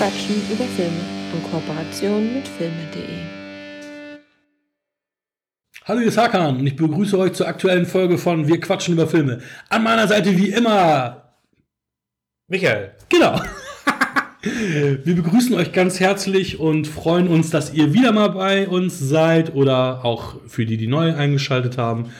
Quatschen über Filme in Kooperation mit filme.de. Hallo, hier ist Hakan und ich begrüße euch zur aktuellen Folge von Wir quatschen über Filme. An meiner Seite wie immer. Michael. Genau. Wir begrüßen euch ganz herzlich und freuen uns, dass ihr wieder mal bei uns seid oder auch für die, die neu eingeschaltet haben.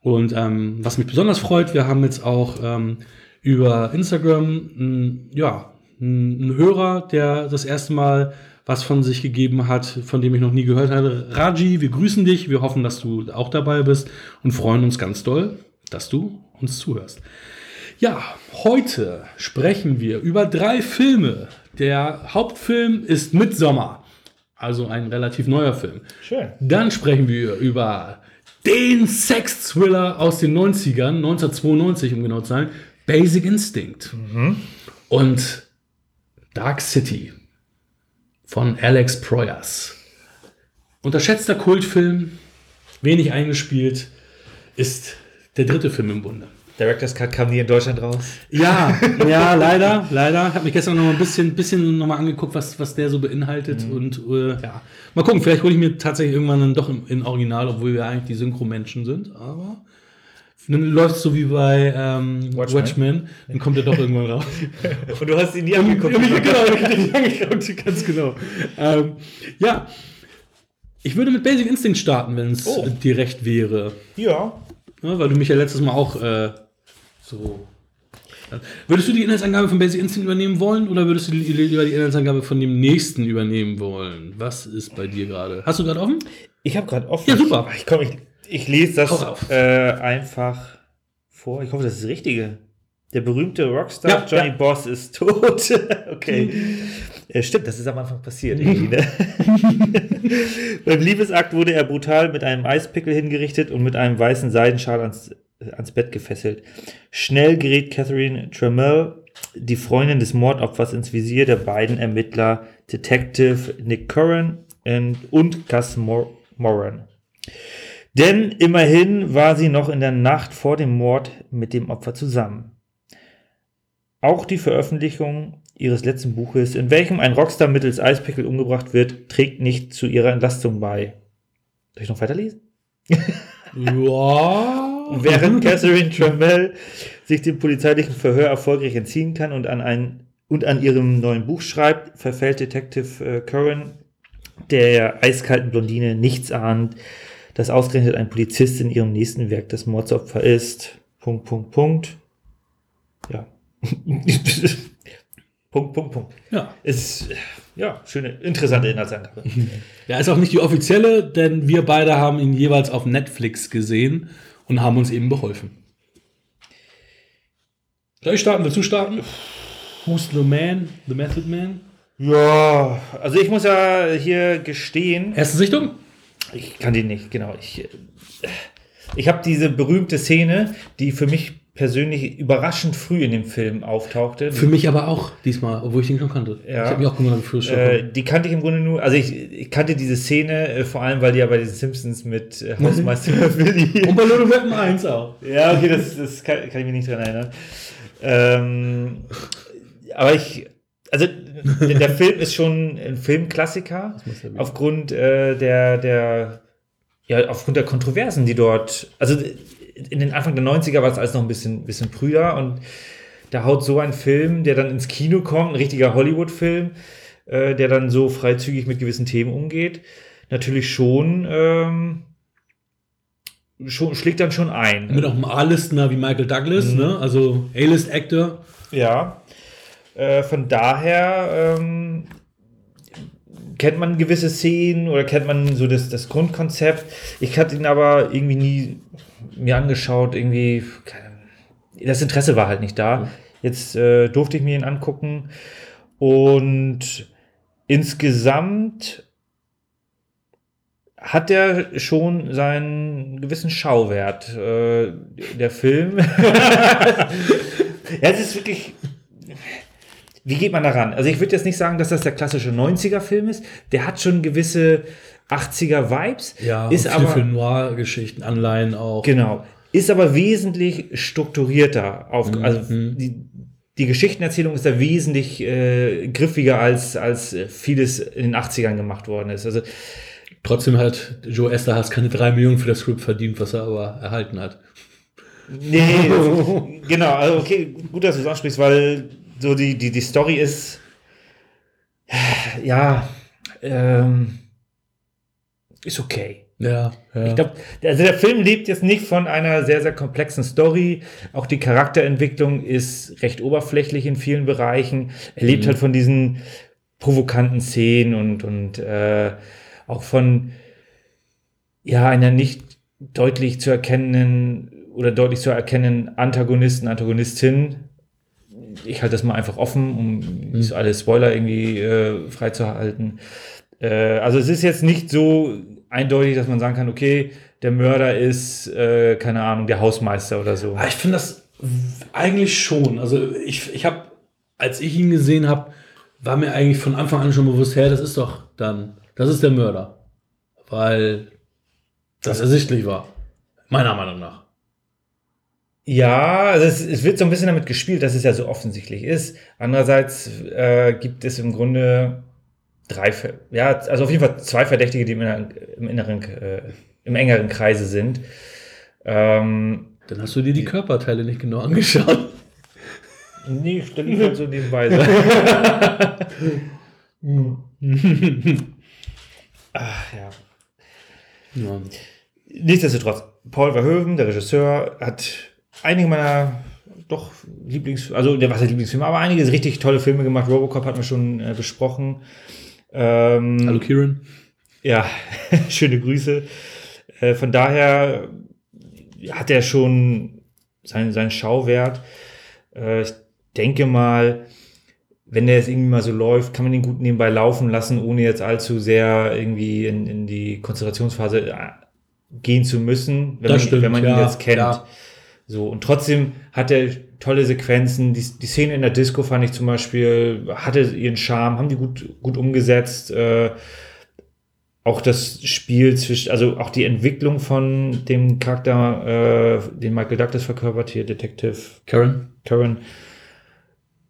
Und ähm, was mich besonders freut, wir haben jetzt auch ähm, über Instagram m, ja, einen Hörer, der das erste Mal was von sich gegeben hat, von dem ich noch nie gehört hatte. Raji, wir grüßen dich. Wir hoffen, dass du auch dabei bist und freuen uns ganz doll, dass du uns zuhörst. Ja, heute sprechen wir über drei Filme. Der Hauptfilm ist Midsommer, also ein relativ neuer Film. Schön. Dann sprechen wir über den Sex-Thriller aus den 90ern, 1992 um genau zu sein, Basic Instinct. Und Dark City von Alex Proyas. Unterschätzter Kultfilm, wenig eingespielt, ist der dritte Film im Bunde. Director's Cut kam nie in Deutschland raus. Ja, ja, leider, leider. Ich habe mich gestern noch mal ein bisschen, bisschen noch mal angeguckt, was, was der so beinhaltet. Und äh, ja, mal gucken, vielleicht hole ich mir tatsächlich irgendwann dann doch im, in Original, obwohl wir eigentlich die Synchro-Menschen sind. Aber dann läuft es so wie bei ähm, Watchmen. Watchmen. Dann kommt er doch irgendwann raus. Und du hast ihn nie Und- angeguckt. und ich- genau, ich ihn angeguckt, ganz genau. Ähm, ja, ich würde mit Basic Instinct starten, wenn es Oh. dir recht wäre. Ja. Ja, weil du mich ja letztes Mal auch äh, so. Würdest du die Inhaltsangabe von Basic Instinct übernehmen wollen oder würdest du lieber die Inhaltsangabe von dem nächsten übernehmen wollen? Was ist bei dir gerade? Hast du gerade offen? Ich habe gerade offen. Ja, super. Ich, komm, ich, ich lese das äh, einfach vor. Ich hoffe, das ist das Richtige. Der berühmte Rockstar Ja, Johnny ja. Boss ist tot. okay. Äh, stimmt, das ist am Anfang passiert. Irgendwie, ne? Beim Liebesakt wurde er brutal mit einem Eispickel hingerichtet und mit einem weißen Seidenschal ans, ans Bett gefesselt. Schnell gerät Catherine Trammell, die Freundin des Mordopfers, ins Visier der beiden Ermittler Detective Nick Curran und, und Gus Mor Moran. Denn immerhin war sie noch in der Nacht vor dem Mord mit dem Opfer zusammen. Auch die Veröffentlichung ihres letzten Buches, in welchem ein Rockstar mittels Eispickel umgebracht wird, trägt nicht zu ihrer Entlastung bei. Soll ich noch weiterlesen? Ja. Während Catherine Trammell sich dem polizeilichen Verhör erfolgreich entziehen kann und an, ein, und an ihrem neuen Buch schreibt, verfällt Detective äh, Curran der eiskalten Blondine nichts ahnt, dass ausgerechnet ein Polizist in ihrem nächsten Werk das Mordsopfer ist. Punkt, Punkt, Punkt. Ja. Punkt, Punkt, Punkt. ja. Ist, ja, schöne, interessante Inhaltsangabe. Ja, ist auch nicht die offizielle, denn wir beide haben ihn jeweils auf Netflix gesehen und haben uns eben beholfen. Soll ich starten? Willst du starten? Who's the man? The Method Man? Ja, also ich muss ja hier gestehen, Erste Sichtung? Ich kann die nicht, genau. Ich, äh, ich habe diese berühmte Szene, die für mich persönlich überraschend früh in dem Film auftauchte. Für mich aber auch diesmal, obwohl ich den schon kannte. Ja. Ich habe mich auch gewundert, wie früh es schon äh, die kannte ich im Grunde nur, also ich, ich kannte diese Szene äh, vor allem, weil die ja bei den Simpsons mit äh, Hausmeister Willi. Und bei Little Weapon 1 auch. Ja, okay, das, das kann, kann ich mich nicht dran erinnern. Ähm, aber ich, also der Film ist schon ein Filmklassiker aufgrund äh, der, der, ja, aufgrund der Kontroversen, die dort, also in den Anfang der 90er war es alles noch ein bisschen, bisschen früher und da haut so ein Film, der dann ins Kino kommt, ein richtiger Hollywood-Film, äh, der dann so freizügig mit gewissen Themen umgeht, natürlich schon, ähm, schon schlägt dann schon ein. Mit auch einem A-Listener wie Michael Douglas, Mhm. ne? also A-List-Actor. Ja. Äh, von daher ähm, kennt man gewisse Szenen oder kennt man so das, das Grundkonzept. Ich hatte ihn aber irgendwie nie mir angeschaut, irgendwie. Keine, das Interesse war halt nicht da. Jetzt äh, durfte ich mir ihn angucken und insgesamt hat er schon seinen gewissen Schauwert, äh, der Film. ja, es ist wirklich. Wie geht man daran? Also ich würde jetzt nicht sagen, dass das der klassische 90er-Film ist. Der hat schon gewisse 80er-Vibes. Ja, ist viel aber für Noir-Geschichten, Anleihen auch. genau. Ist aber wesentlich strukturierter. Auf, Mhm. Also die, die Geschichtenerzählung ist da wesentlich äh, griffiger als, als vieles in den 80ern gemacht worden ist. Also Trotzdem hat Joe Esterhaas keine drei Millionen für das Skript verdient, was er aber erhalten hat. Nee, genau, also okay, gut, dass du es ansprichst, weil so die, die, die Story ist, ja, ähm, ist okay. Ja, ja. Ich glaube, also der Film lebt jetzt nicht von einer sehr, sehr komplexen Story. Auch die Charakterentwicklung ist recht oberflächlich in vielen Bereichen. Er lebt Mhm. halt von diesen provokanten Szenen und, und äh, auch von ja, einer nicht deutlich zu erkennenden oder deutlich zu erkennenden Antagonisten, Antagonistin. Ich halte das mal einfach offen, um nicht so alle Spoiler irgendwie äh, freizuhalten. Äh, also es ist jetzt nicht so eindeutig, dass man sagen kann, okay, der Mörder ist, äh, keine Ahnung, der Hausmeister oder so. Ah, Ich finde das eigentlich schon. Also ich, ich habe, als ich ihn gesehen habe, war mir eigentlich von Anfang an schon bewusst, hey, das ist doch dann, das ist der Mörder. Weil das ersichtlich war. Meiner Meinung nach. Ja, also es, es wird so ein bisschen damit gespielt, dass es ja so offensichtlich ist. Andererseits äh, gibt es im Grunde drei, ja, also auf jeden Fall zwei Verdächtige, die im inneren, im, inneren äh, im engeren Kreise sind. Ähm, Dann hast du dir die Körperteile nicht genau angeschaut. nee, stelle ich halt so nebenbei. so. Ach ja. Ja. Nichtsdestotrotz, Paul Verhoeven, der Regisseur, hat einige meiner doch Lieblings, also der was heißt Lieblingsfilme, aber einige richtig tolle Filme gemacht. Robocop hatten wir schon äh, besprochen. Ähm, Hallo Kieran. Ja, schöne Grüße. Äh, von daher hat er schon seinen, seinen Schauwert. Äh, ich denke mal, wenn der jetzt irgendwie mal so läuft, kann man ihn gut nebenbei laufen lassen, ohne jetzt allzu sehr irgendwie in, in die Konzentrationsphase äh, gehen zu müssen, wenn, Das man, stimmt, wenn man ihn ja, jetzt kennt. ja. So, und trotzdem hat er tolle Sequenzen. Die, die Szene in der Disco fand ich zum Beispiel, hatte ihren Charme, haben die gut, gut umgesetzt. Äh, auch das Spiel zwischen, also auch die Entwicklung von dem Charakter, äh, den Michael Douglas verkörpert hier, Detective Karen. Karen,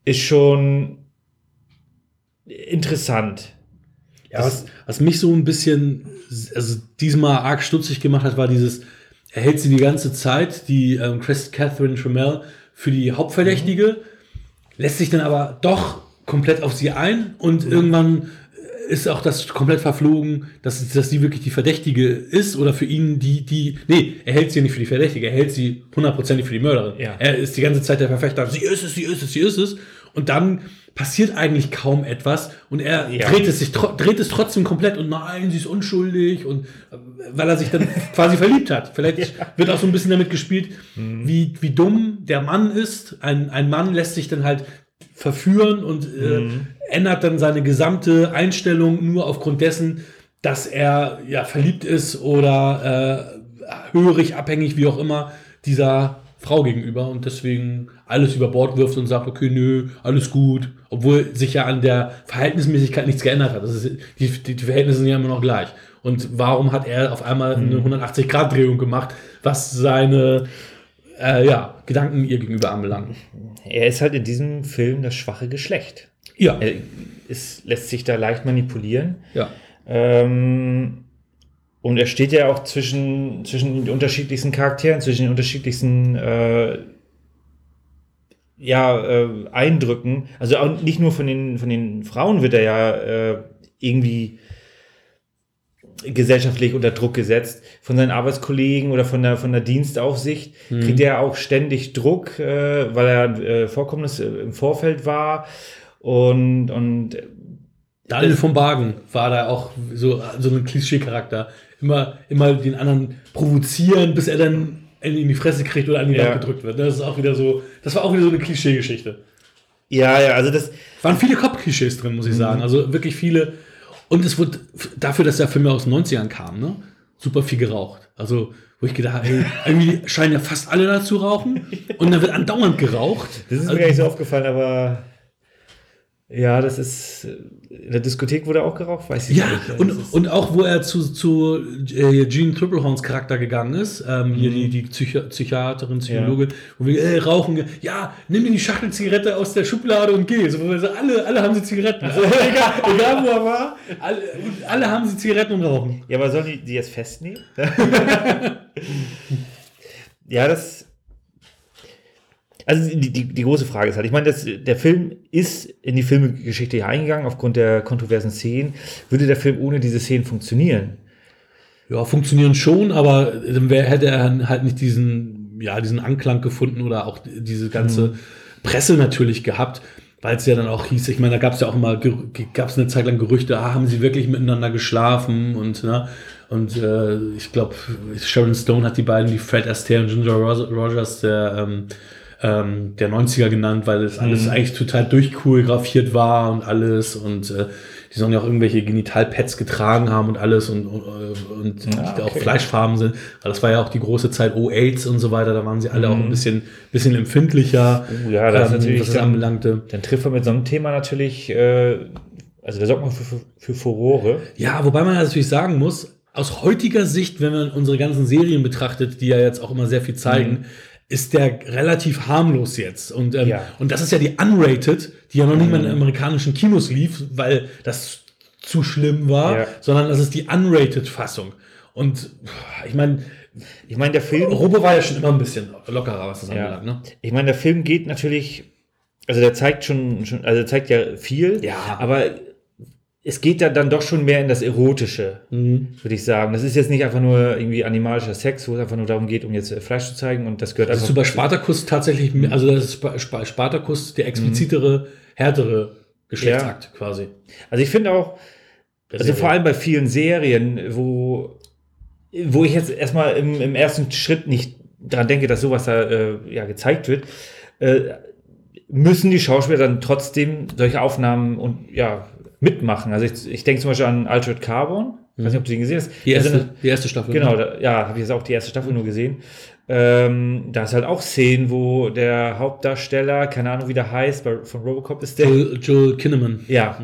ist schon interessant. Ja, was, was mich so ein bisschen, also diesmal arg stutzig gemacht hat, war dieses, er hält sie die ganze Zeit, die ähm, Chris Catherine Trammell, für die Hauptverdächtige, lässt sich dann aber doch komplett auf sie ein und irgendwann ist auch das komplett verflogen, dass, dass sie wirklich die Verdächtige ist oder für ihn die, die, nee, er hält sie nicht für die Verdächtige, er hält sie hundertprozentig für die Mörderin. Ja. Er ist die ganze Zeit der Verfechter, sie ist es, sie ist es, sie ist es und dann passiert eigentlich kaum etwas und er Ja. dreht es sich dreht es trotzdem komplett und nein, sie ist unschuldig und äh, weil er sich dann quasi verliebt hat. Vielleicht wird auch so ein bisschen damit gespielt, wie, wie dumm der Mann ist. Ein, ein Mann lässt sich dann halt verführen und äh, ändert dann seine gesamte Einstellung nur aufgrund dessen, dass er ja verliebt ist oder äh, hörig, abhängig, wie auch immer, dieser Frau gegenüber und deswegen alles über Bord wirft und sagt, okay, nö, alles gut, obwohl sich ja an der Verhältnismäßigkeit nichts geändert hat. Das ist, die, die, die Verhältnisse sind ja immer noch gleich. Und warum hat er auf einmal eine 180-Grad-Drehung gemacht, was seine äh, ja, Gedanken ihr gegenüber anbelangt? Er ist halt in diesem Film das schwache Geschlecht. Ja, Er ist, lässt sich da leicht manipulieren. ja. Ähm, und er steht ja auch zwischen, zwischen den unterschiedlichsten Charakteren, zwischen den unterschiedlichsten äh, ja, äh, Eindrücken. Also auch nicht nur von den, von den Frauen wird er ja äh, irgendwie gesellschaftlich unter Druck gesetzt. Von seinen Arbeitskollegen oder von der, von der Dienstaufsicht kriegt er auch ständig Druck, äh, weil er äh, Vorkommnis äh, im Vorfeld war. Und, und Daniel von Bargen war da auch so, so ein Klischee-Charakter. Immer, immer den anderen provozieren, bis er dann in die Fresse kriegt oder an die Ja. Wand gedrückt wird. Das ist auch wieder so, das war auch wieder so eine Klischee-Geschichte. ja, ja, also das, Waren viele Cop-Klischees drin, muss ich sagen. Also wirklich viele. Und es wurde dafür, dass der Film ja aus den 90ern kam, ne? Super viel geraucht. Also, wo ich gedacht habe, irgendwie scheinen ja fast alle da zu rauchen. Und dann wird andauernd geraucht. Das ist Also, mir gar nicht so aufgefallen, aber Ja, das ist. In der Diskothek wurde auch geraucht, weiß ich Ja, nicht. und, Das ist- und auch wo er zu, zu äh, Gene Triplehorns Charakter gegangen ist, ähm, hier die, die Psychi Psychiaterin, Psychologin, wo wir äh, rauchen, ja, nimm dir die Schachtel Zigarette aus der Schublade und geh. So, wo wir so, alle, alle haben sie Zigaretten. Also, egal, egal wo er war, alle, und alle haben sie Zigaretten und rauchen. Ja, aber sollen die die jetzt festnehmen? ja, das. Also die, die, die große Frage ist halt, ich meine, das, der Film ist in die Filmgeschichte hier eingegangen aufgrund der kontroversen Szenen. Würde der Film ohne diese Szenen funktionieren? Ja, funktionieren schon, aber dann wär, hätte er halt nicht diesen, ja, diesen Anklang gefunden oder auch diese ganze Presse natürlich gehabt, weil es ja dann auch hieß, ich meine, da gab es ja auch immer, gab es eine Zeit lang Gerüchte, ah, haben sie wirklich miteinander geschlafen und, ne, und äh, ich glaube, Sharon Stone hat die beiden, die Fred Astaire und Ginger Rogers, der, ähm, ähm, der 90er genannt, weil das alles eigentlich total durchchoreografiert war und alles und äh, die sollen ja auch irgendwelche Genitalpads getragen haben und alles und, und, und die da auch okay. Fleischfarben sind, weil das war ja auch die große Zeit O-AIDS und so weiter, da waren sie alle auch ein bisschen, bisschen empfindlicher, Oh ja, das ähm, natürlich was das dann- anbelangte. Dann trifft man mit so einem Thema natürlich, äh, also da sorgt man für, für, für Furore. Ja, wobei man natürlich sagen muss, aus heutiger Sicht, wenn man unsere ganzen Serien betrachtet, die ja jetzt auch immer sehr viel zeigen, ist der relativ harmlos jetzt. Und, ähm, Ja. und das ist ja die Unrated, die ja noch nicht mal in amerikanischen Kinos lief, weil das zu schlimm war, Ja. sondern das ist die Unrated-Fassung. Und ich meine, Ich meine, der Film. Robo war ja schon immer ein bisschen lockerer, was das Ja. anbelangt. Ne? Ich meine, der Film geht natürlich, also der zeigt schon, schon also der zeigt ja viel, Ja. aber es geht da dann doch schon mehr in das Erotische, Mhm. würde ich sagen. Das ist jetzt nicht einfach nur irgendwie animalischer Sex, wo es einfach nur darum geht, um jetzt äh, Fleisch zu zeigen und das gehört Das ist so bei Spartacus tatsächlich, also das ist bei Sp- Spartacus der explizitere, härtere Geschlechtsakt quasi. Also ich finde auch, also vor allem bei vielen Serien, wo, wo ich jetzt erstmal im, im ersten Schritt nicht dran denke, dass sowas da äh, ja, gezeigt wird, äh, müssen die Schauspieler dann trotzdem solche Aufnahmen und ja mitmachen. Also ich, ich denke zum Beispiel an Altered Carbon. Ich weiß nicht, ob du den gesehen hast. Die Also erste, die erste Staffel. Genau, da, ja, habe ich jetzt auch die erste Staffel nur gesehen. Ähm, da ist halt auch Szenen, wo der Hauptdarsteller, keine Ahnung, wie der heißt, bei, von Robocop ist der. Joel, Joel Kinnaman. Ja.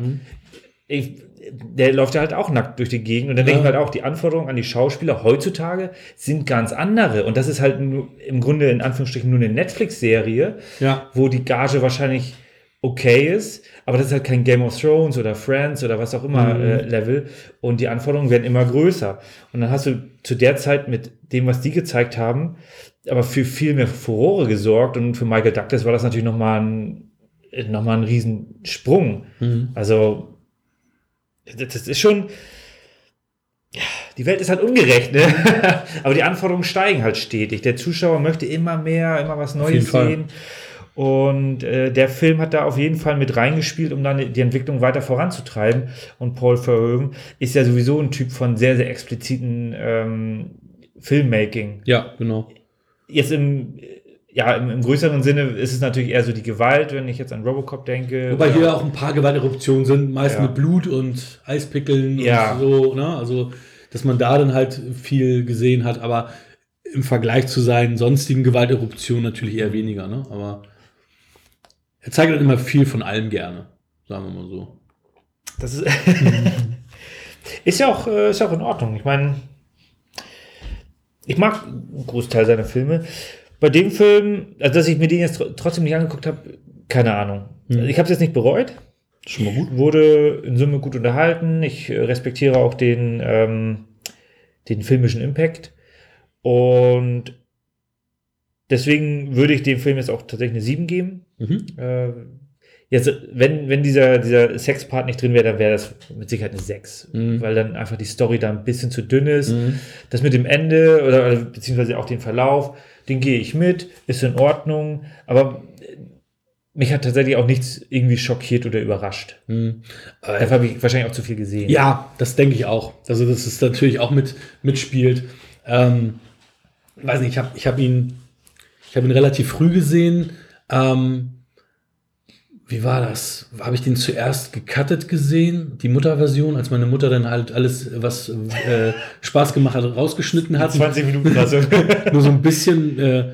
Ich, der läuft ja halt auch nackt durch die Gegend. Und dann denke ich mir halt auch, die Anforderungen an die Schauspieler heutzutage sind ganz andere. Und das ist halt nur, im Grunde in Anführungsstrichen nur eine Netflix-Serie, Ja. wo die Gage wahrscheinlich okay ist, aber das ist halt kein Game of Thrones oder Friends oder was auch immer äh, Level und die Anforderungen werden immer größer. Und dann hast du zu der Zeit mit dem, was die gezeigt haben, aber für viel mehr Furore gesorgt und für Michael Douglas war das natürlich nochmal ein, noch mal ein Riesensprung. Also, das ist schon, die Welt ist halt ungerecht, ne? aber die Anforderungen steigen halt stetig. Der Zuschauer möchte immer mehr, immer was Neues Fall. Und äh, der Film hat da auf jeden Fall mit reingespielt, um dann die Entwicklung weiter voranzutreiben. Und Paul Verhoeven ist ja sowieso ein Typ von sehr, sehr expliziten ähm, Filmmaking. Ja, genau. Jetzt im, ja, im, im größeren Sinne ist es natürlich eher so die Gewalt, wenn ich jetzt an Robocop denke. Wobei hier auch ein paar Gewalteruptionen sind, meist Ja. mit Blut und Eispickeln Ja. und so, ne? Also, dass man da dann halt viel gesehen hat, aber im Vergleich zu seinen sonstigen Gewalteruptionen natürlich eher weniger, ne? Aber er zeigt halt immer viel von allem gerne, sagen wir mal so. Das ist, ist, ja auch, äh, ist ja auch in Ordnung. Ich meine, ich mag einen Großteil seiner Filme. Bei dem Film, also dass ich mir den jetzt tr- trotzdem nicht angeguckt habe, keine Ahnung. Ich habe es jetzt nicht bereut. Schon mal gut. Wurde in Summe gut unterhalten. Ich äh, respektiere auch den, ähm, den filmischen Impact. Und deswegen würde ich dem Film jetzt auch tatsächlich eine 7 geben. Mhm. Äh, jetzt, wenn, wenn dieser, dieser Sexpart nicht drin wäre, dann wäre das mit Sicherheit eine 6. Mhm. Weil dann einfach die Story da ein bisschen zu dünn ist. Das mit dem Ende oder, beziehungsweise auch den Verlauf, den gehe ich mit, ist in Ordnung. Aber äh, mich hat tatsächlich auch nichts irgendwie schockiert oder überrascht. Mhm. Aber Dafür habe ich wahrscheinlich auch zu viel gesehen. Ja, das denke ich auch. Also, dass es natürlich auch mit mitspielt. Ähm, weiß nicht, ich habe ich hab ihn, ich habe ihn relativ früh gesehen. Ähm, wie war das? Habe ich den zuerst gecuttet gesehen, die Mutterversion, als meine Mutter dann halt alles, was äh, Spaß gemacht hat, rausgeschnitten hat. 20 Minuten war so. Nur so ein bisschen, äh,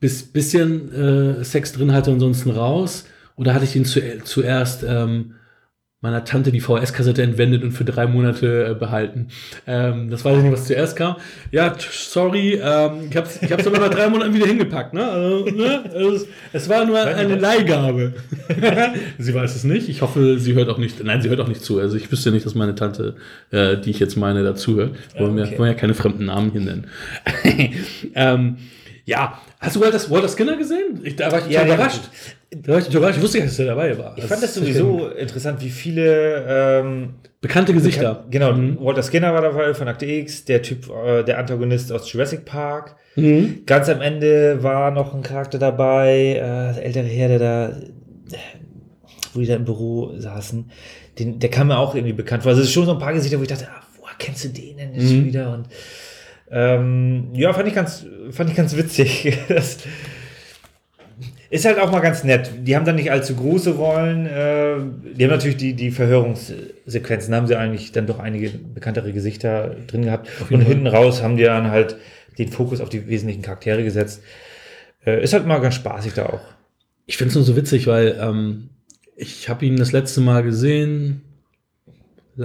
bis, bisschen äh, Sex drin hatte und ansonsten raus. oder hatte ich den zu, zuerst ähm, meiner Tante die VHS-Kassette entwendet und für drei Monate äh, behalten. Ähm, das weiß ich nicht, was zuerst kam. Ja, sorry, ähm, ich hab's, ich hab's aber nach drei Monaten wieder hingepackt. Ne? Also, ne? Es, es war nur eine Leihgabe. sie weiß es nicht. Ich hoffe, sie hört auch nicht. Nein, sie hört auch nicht zu. Also ich wüsste nicht, dass meine Tante, äh, die ich jetzt meine, dazuhört. Wollen, okay. wir, wollen ja keine fremden Namen hier nennen. ähm, ja, hast du Walter, Walter Skinner gesehen? Ich, da war ich Ja, überrascht. Da war ich überrascht. Ich wusste gar nicht, dass er dabei war. Ich fand das sowieso interessant, wie viele ähm, Bekannte Gesichter. Genau, Mhm. Walter Skinner war dabei von Akte X, der Typ, äh, der Antagonist aus Jurassic Park. Mhm. Ganz am Ende war noch ein Charakter dabei, äh, der ältere Herr, der da, wo die da im Büro saßen. Den, der kam mir auch irgendwie bekannt vor. Also es ist schon so ein paar Gesichter, wo ich dachte, ah, woher kennst du den denn jetzt Mhm. wieder? Und ähm, ja, fand ich ganz, fand ich ganz witzig. Das ist halt auch mal ganz nett. Die haben dann nicht allzu große Rollen. Äh, die haben natürlich die, die Verhörungssequenzen, da haben sie eigentlich dann doch einige bekanntere Gesichter drin gehabt. Und hinten raus haben die dann halt den Fokus auf die wesentlichen Charaktere gesetzt. Äh, ist halt mal ganz spaßig da auch. Ich finde es nur so witzig, weil ähm, ich habe ihn das letzte Mal gesehen.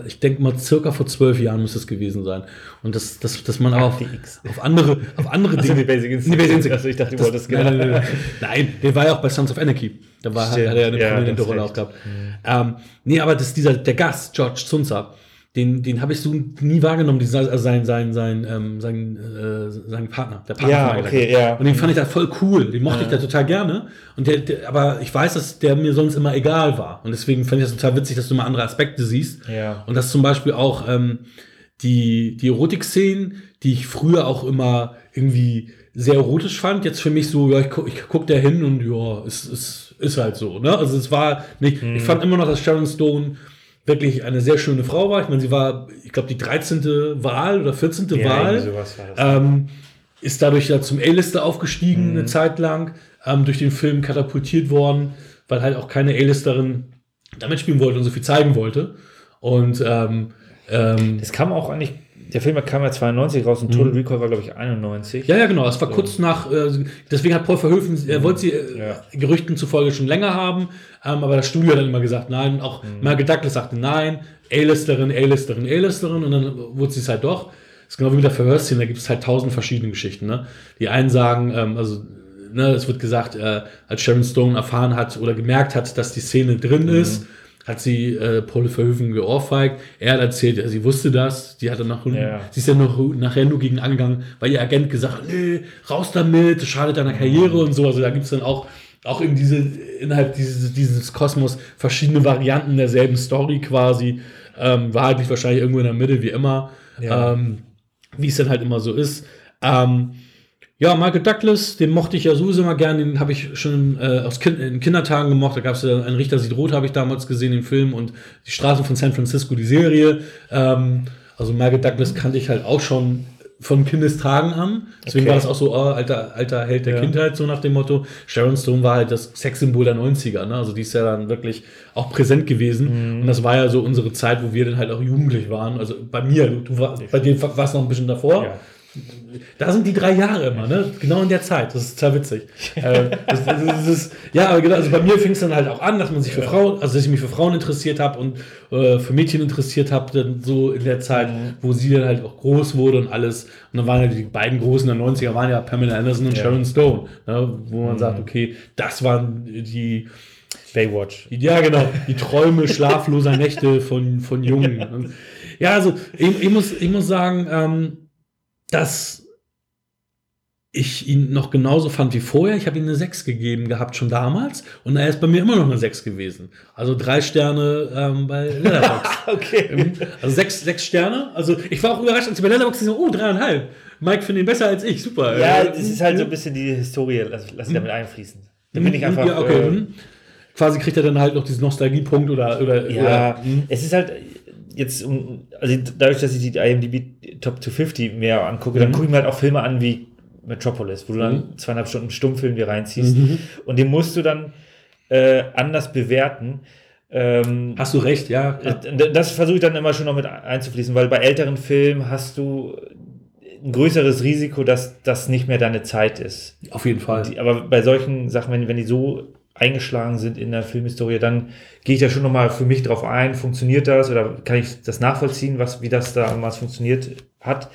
Ich denke mal, circa vor zwölf Jahren müsste es gewesen sein. Und dass, dass, dass man aber auf, X. auf andere, auf andere Achso, die Basic Instinct. Nee, Basic Instinct. Also ich dachte, du Das- wolltest nein, genau. nein, nein, nein. nein, der war ja auch bei Sons of Anarchy. Da war, hat er ja eine prominente Rolle auch gehabt. Ähm, nee, aber das, dieser, der Gast, George Zunzer, den, den habe ich so nie wahrgenommen, diesen, also sein, sein, sein, ähm, sein, äh, sein Partner, der Partner Ja, okay, ja. Und den fand ich da voll cool, den mochte ich da total gerne. Und der, der, aber ich weiß, dass der mir sonst immer egal war. Und deswegen fand ich das total witzig, dass du mal andere Aspekte siehst. Ja. Und dass zum Beispiel auch ähm, die, die Erotik-Szenen, die ich früher auch immer irgendwie sehr erotisch fand, jetzt für mich so, ja, ich, gu ich guck da hin und ja, es ist, ist halt so. Ne? Also es war nicht, Mhm. ich fand immer noch, dass Sharon Stone wirklich eine sehr schöne Frau war. Ich meine, sie war, ich glaube, die 13. Wahl oder 14. Wahl irgendwie sowas war das. ähm, ist dadurch ja zum A-Lister aufgestiegen eine Zeit lang, ähm, durch den Film katapultiert worden, weil halt auch keine A-Listerin damit spielen wollte und so viel zeigen wollte. Und ähm, ähm, Das kam auch eigentlich, der Film kam ja 92 raus und Total Recall war, glaube ich, 91. ja, ja, genau. Es war kurz nach, äh, deswegen hat Paul Verhoeven, er wollte sie äh, Ja. Gerüchten zufolge schon länger haben, ähm, aber das Studio hat dann immer gesagt, nein. Auch Michael Douglas sagte nein, A-Listerin, A-Listerin, A-Listerin und dann wurde sie es halt doch. Das ist genau wie mit der Verhörszene, da gibt es halt tausend verschiedene Geschichten. Ne? Die einen sagen, ähm, also ne, es wird gesagt, äh, als Sharon Stone erfahren hat oder gemerkt hat, dass die Szene drin ist, hat sie äh, Paul Verhoeven geohrfeigt. Er hat erzählt, ja, sie wusste das. Die hat dann nach, Ja. sie ist ja noch, nachher nur gegen angegangen, weil ihr Agent gesagt hat, nee, raus damit, schadet deiner Karriere und so. Also da gibt es dann auch, auch in diese, innerhalb dieses, dieses Kosmos verschiedene Varianten derselben Story quasi. Ähm, wahrheitlich wahrscheinlich irgendwo in der Mitte, wie immer. Ja. Ähm, wie es dann halt immer so ist. Ähm, ja, Michael Douglas, den mochte ich ja sowieso immer gern, den habe ich schon äh, aus kind in Kindertagen gemocht. Da gab es ja Ein Richter sieht rot, habe ich damals gesehen, den Film und Die Straßen von San Francisco, die Serie. Ähm, also Michael Douglas kannte ich halt auch schon von Kindestagen an. Deswegen Okay. war das auch so, oh, alter, alter Held der Ja. Kindheit, so nach dem Motto. Sharon Stone war halt das Sexsymbol der 90er, ne? Also die ist ja dann wirklich auch präsent gewesen. Mhm. Und das war ja so unsere Zeit, wo wir dann halt auch jugendlich waren. Also bei mir, du, du war, bei dir war es noch ein bisschen davor. Ja. Da sind die drei Jahre immer, ne? Genau in der Zeit. Das ist total witzig. äh, das, das, das ist, ja, aber genau, also bei mir fing es dann halt auch an, dass man sich für Frauen, also dass ich mich für Frauen interessiert habe und äh, für Mädchen interessiert habe, dann so in der Zeit, wo sie dann halt auch groß wurde und alles. Und dann waren ja die beiden Großen der 90er, waren ja Pamela Anderson und Ja. Sharon Stone, ne? wo man sagt, okay, das waren die, Baywatch. ja, genau. Die Träume schlafloser Nächte von, von Jungen. Ja, also ich, ich, muss, ich muss sagen, ähm, dass ich ihn noch genauso fand wie vorher. Ich habe ihm eine 6 gegeben gehabt schon damals und er ist bei mir immer noch eine 6 gewesen. Also drei Sterne ähm, bei Letterboxd. Okay. Ähm, also sechs, sechs Sterne. Also ich war auch überrascht, als ich bei Letterboxd so, oh, dreieinhalb. Mike findet ihn besser als ich. Super. Ja, Äh, das ist halt so ein bisschen die Historie, lass, lass ich damit einfließen. Da bin ich einfach. Ja, okay. äh, mhm. Quasi kriegt er dann halt noch diesen Nostalgiepunkt oder. oder Ja, oder, mhm. es ist halt jetzt, also dadurch, dass ich die IMDb Top 250 mehr angucke, dann Mhm. gucke ich mir halt auch Filme an wie Metropolis, wo du dann Mhm. zweieinhalb Stunden Stummfilm dir reinziehst und den musst du dann äh, anders bewerten. Ähm, Hast du recht, ja. äh, das versuche ich dann immer schon noch mit einzufließen, weil bei älteren Filmen hast du ein größeres Risiko, dass das nicht mehr deine Zeit ist. Auf jeden Fall. Die, aber bei solchen Sachen, wenn, wenn die so eingeschlagen sind in der Filmhistorie, dann gehe ich da schon nochmal für mich drauf ein, funktioniert das oder kann ich das nachvollziehen, was, wie das damals funktioniert hat.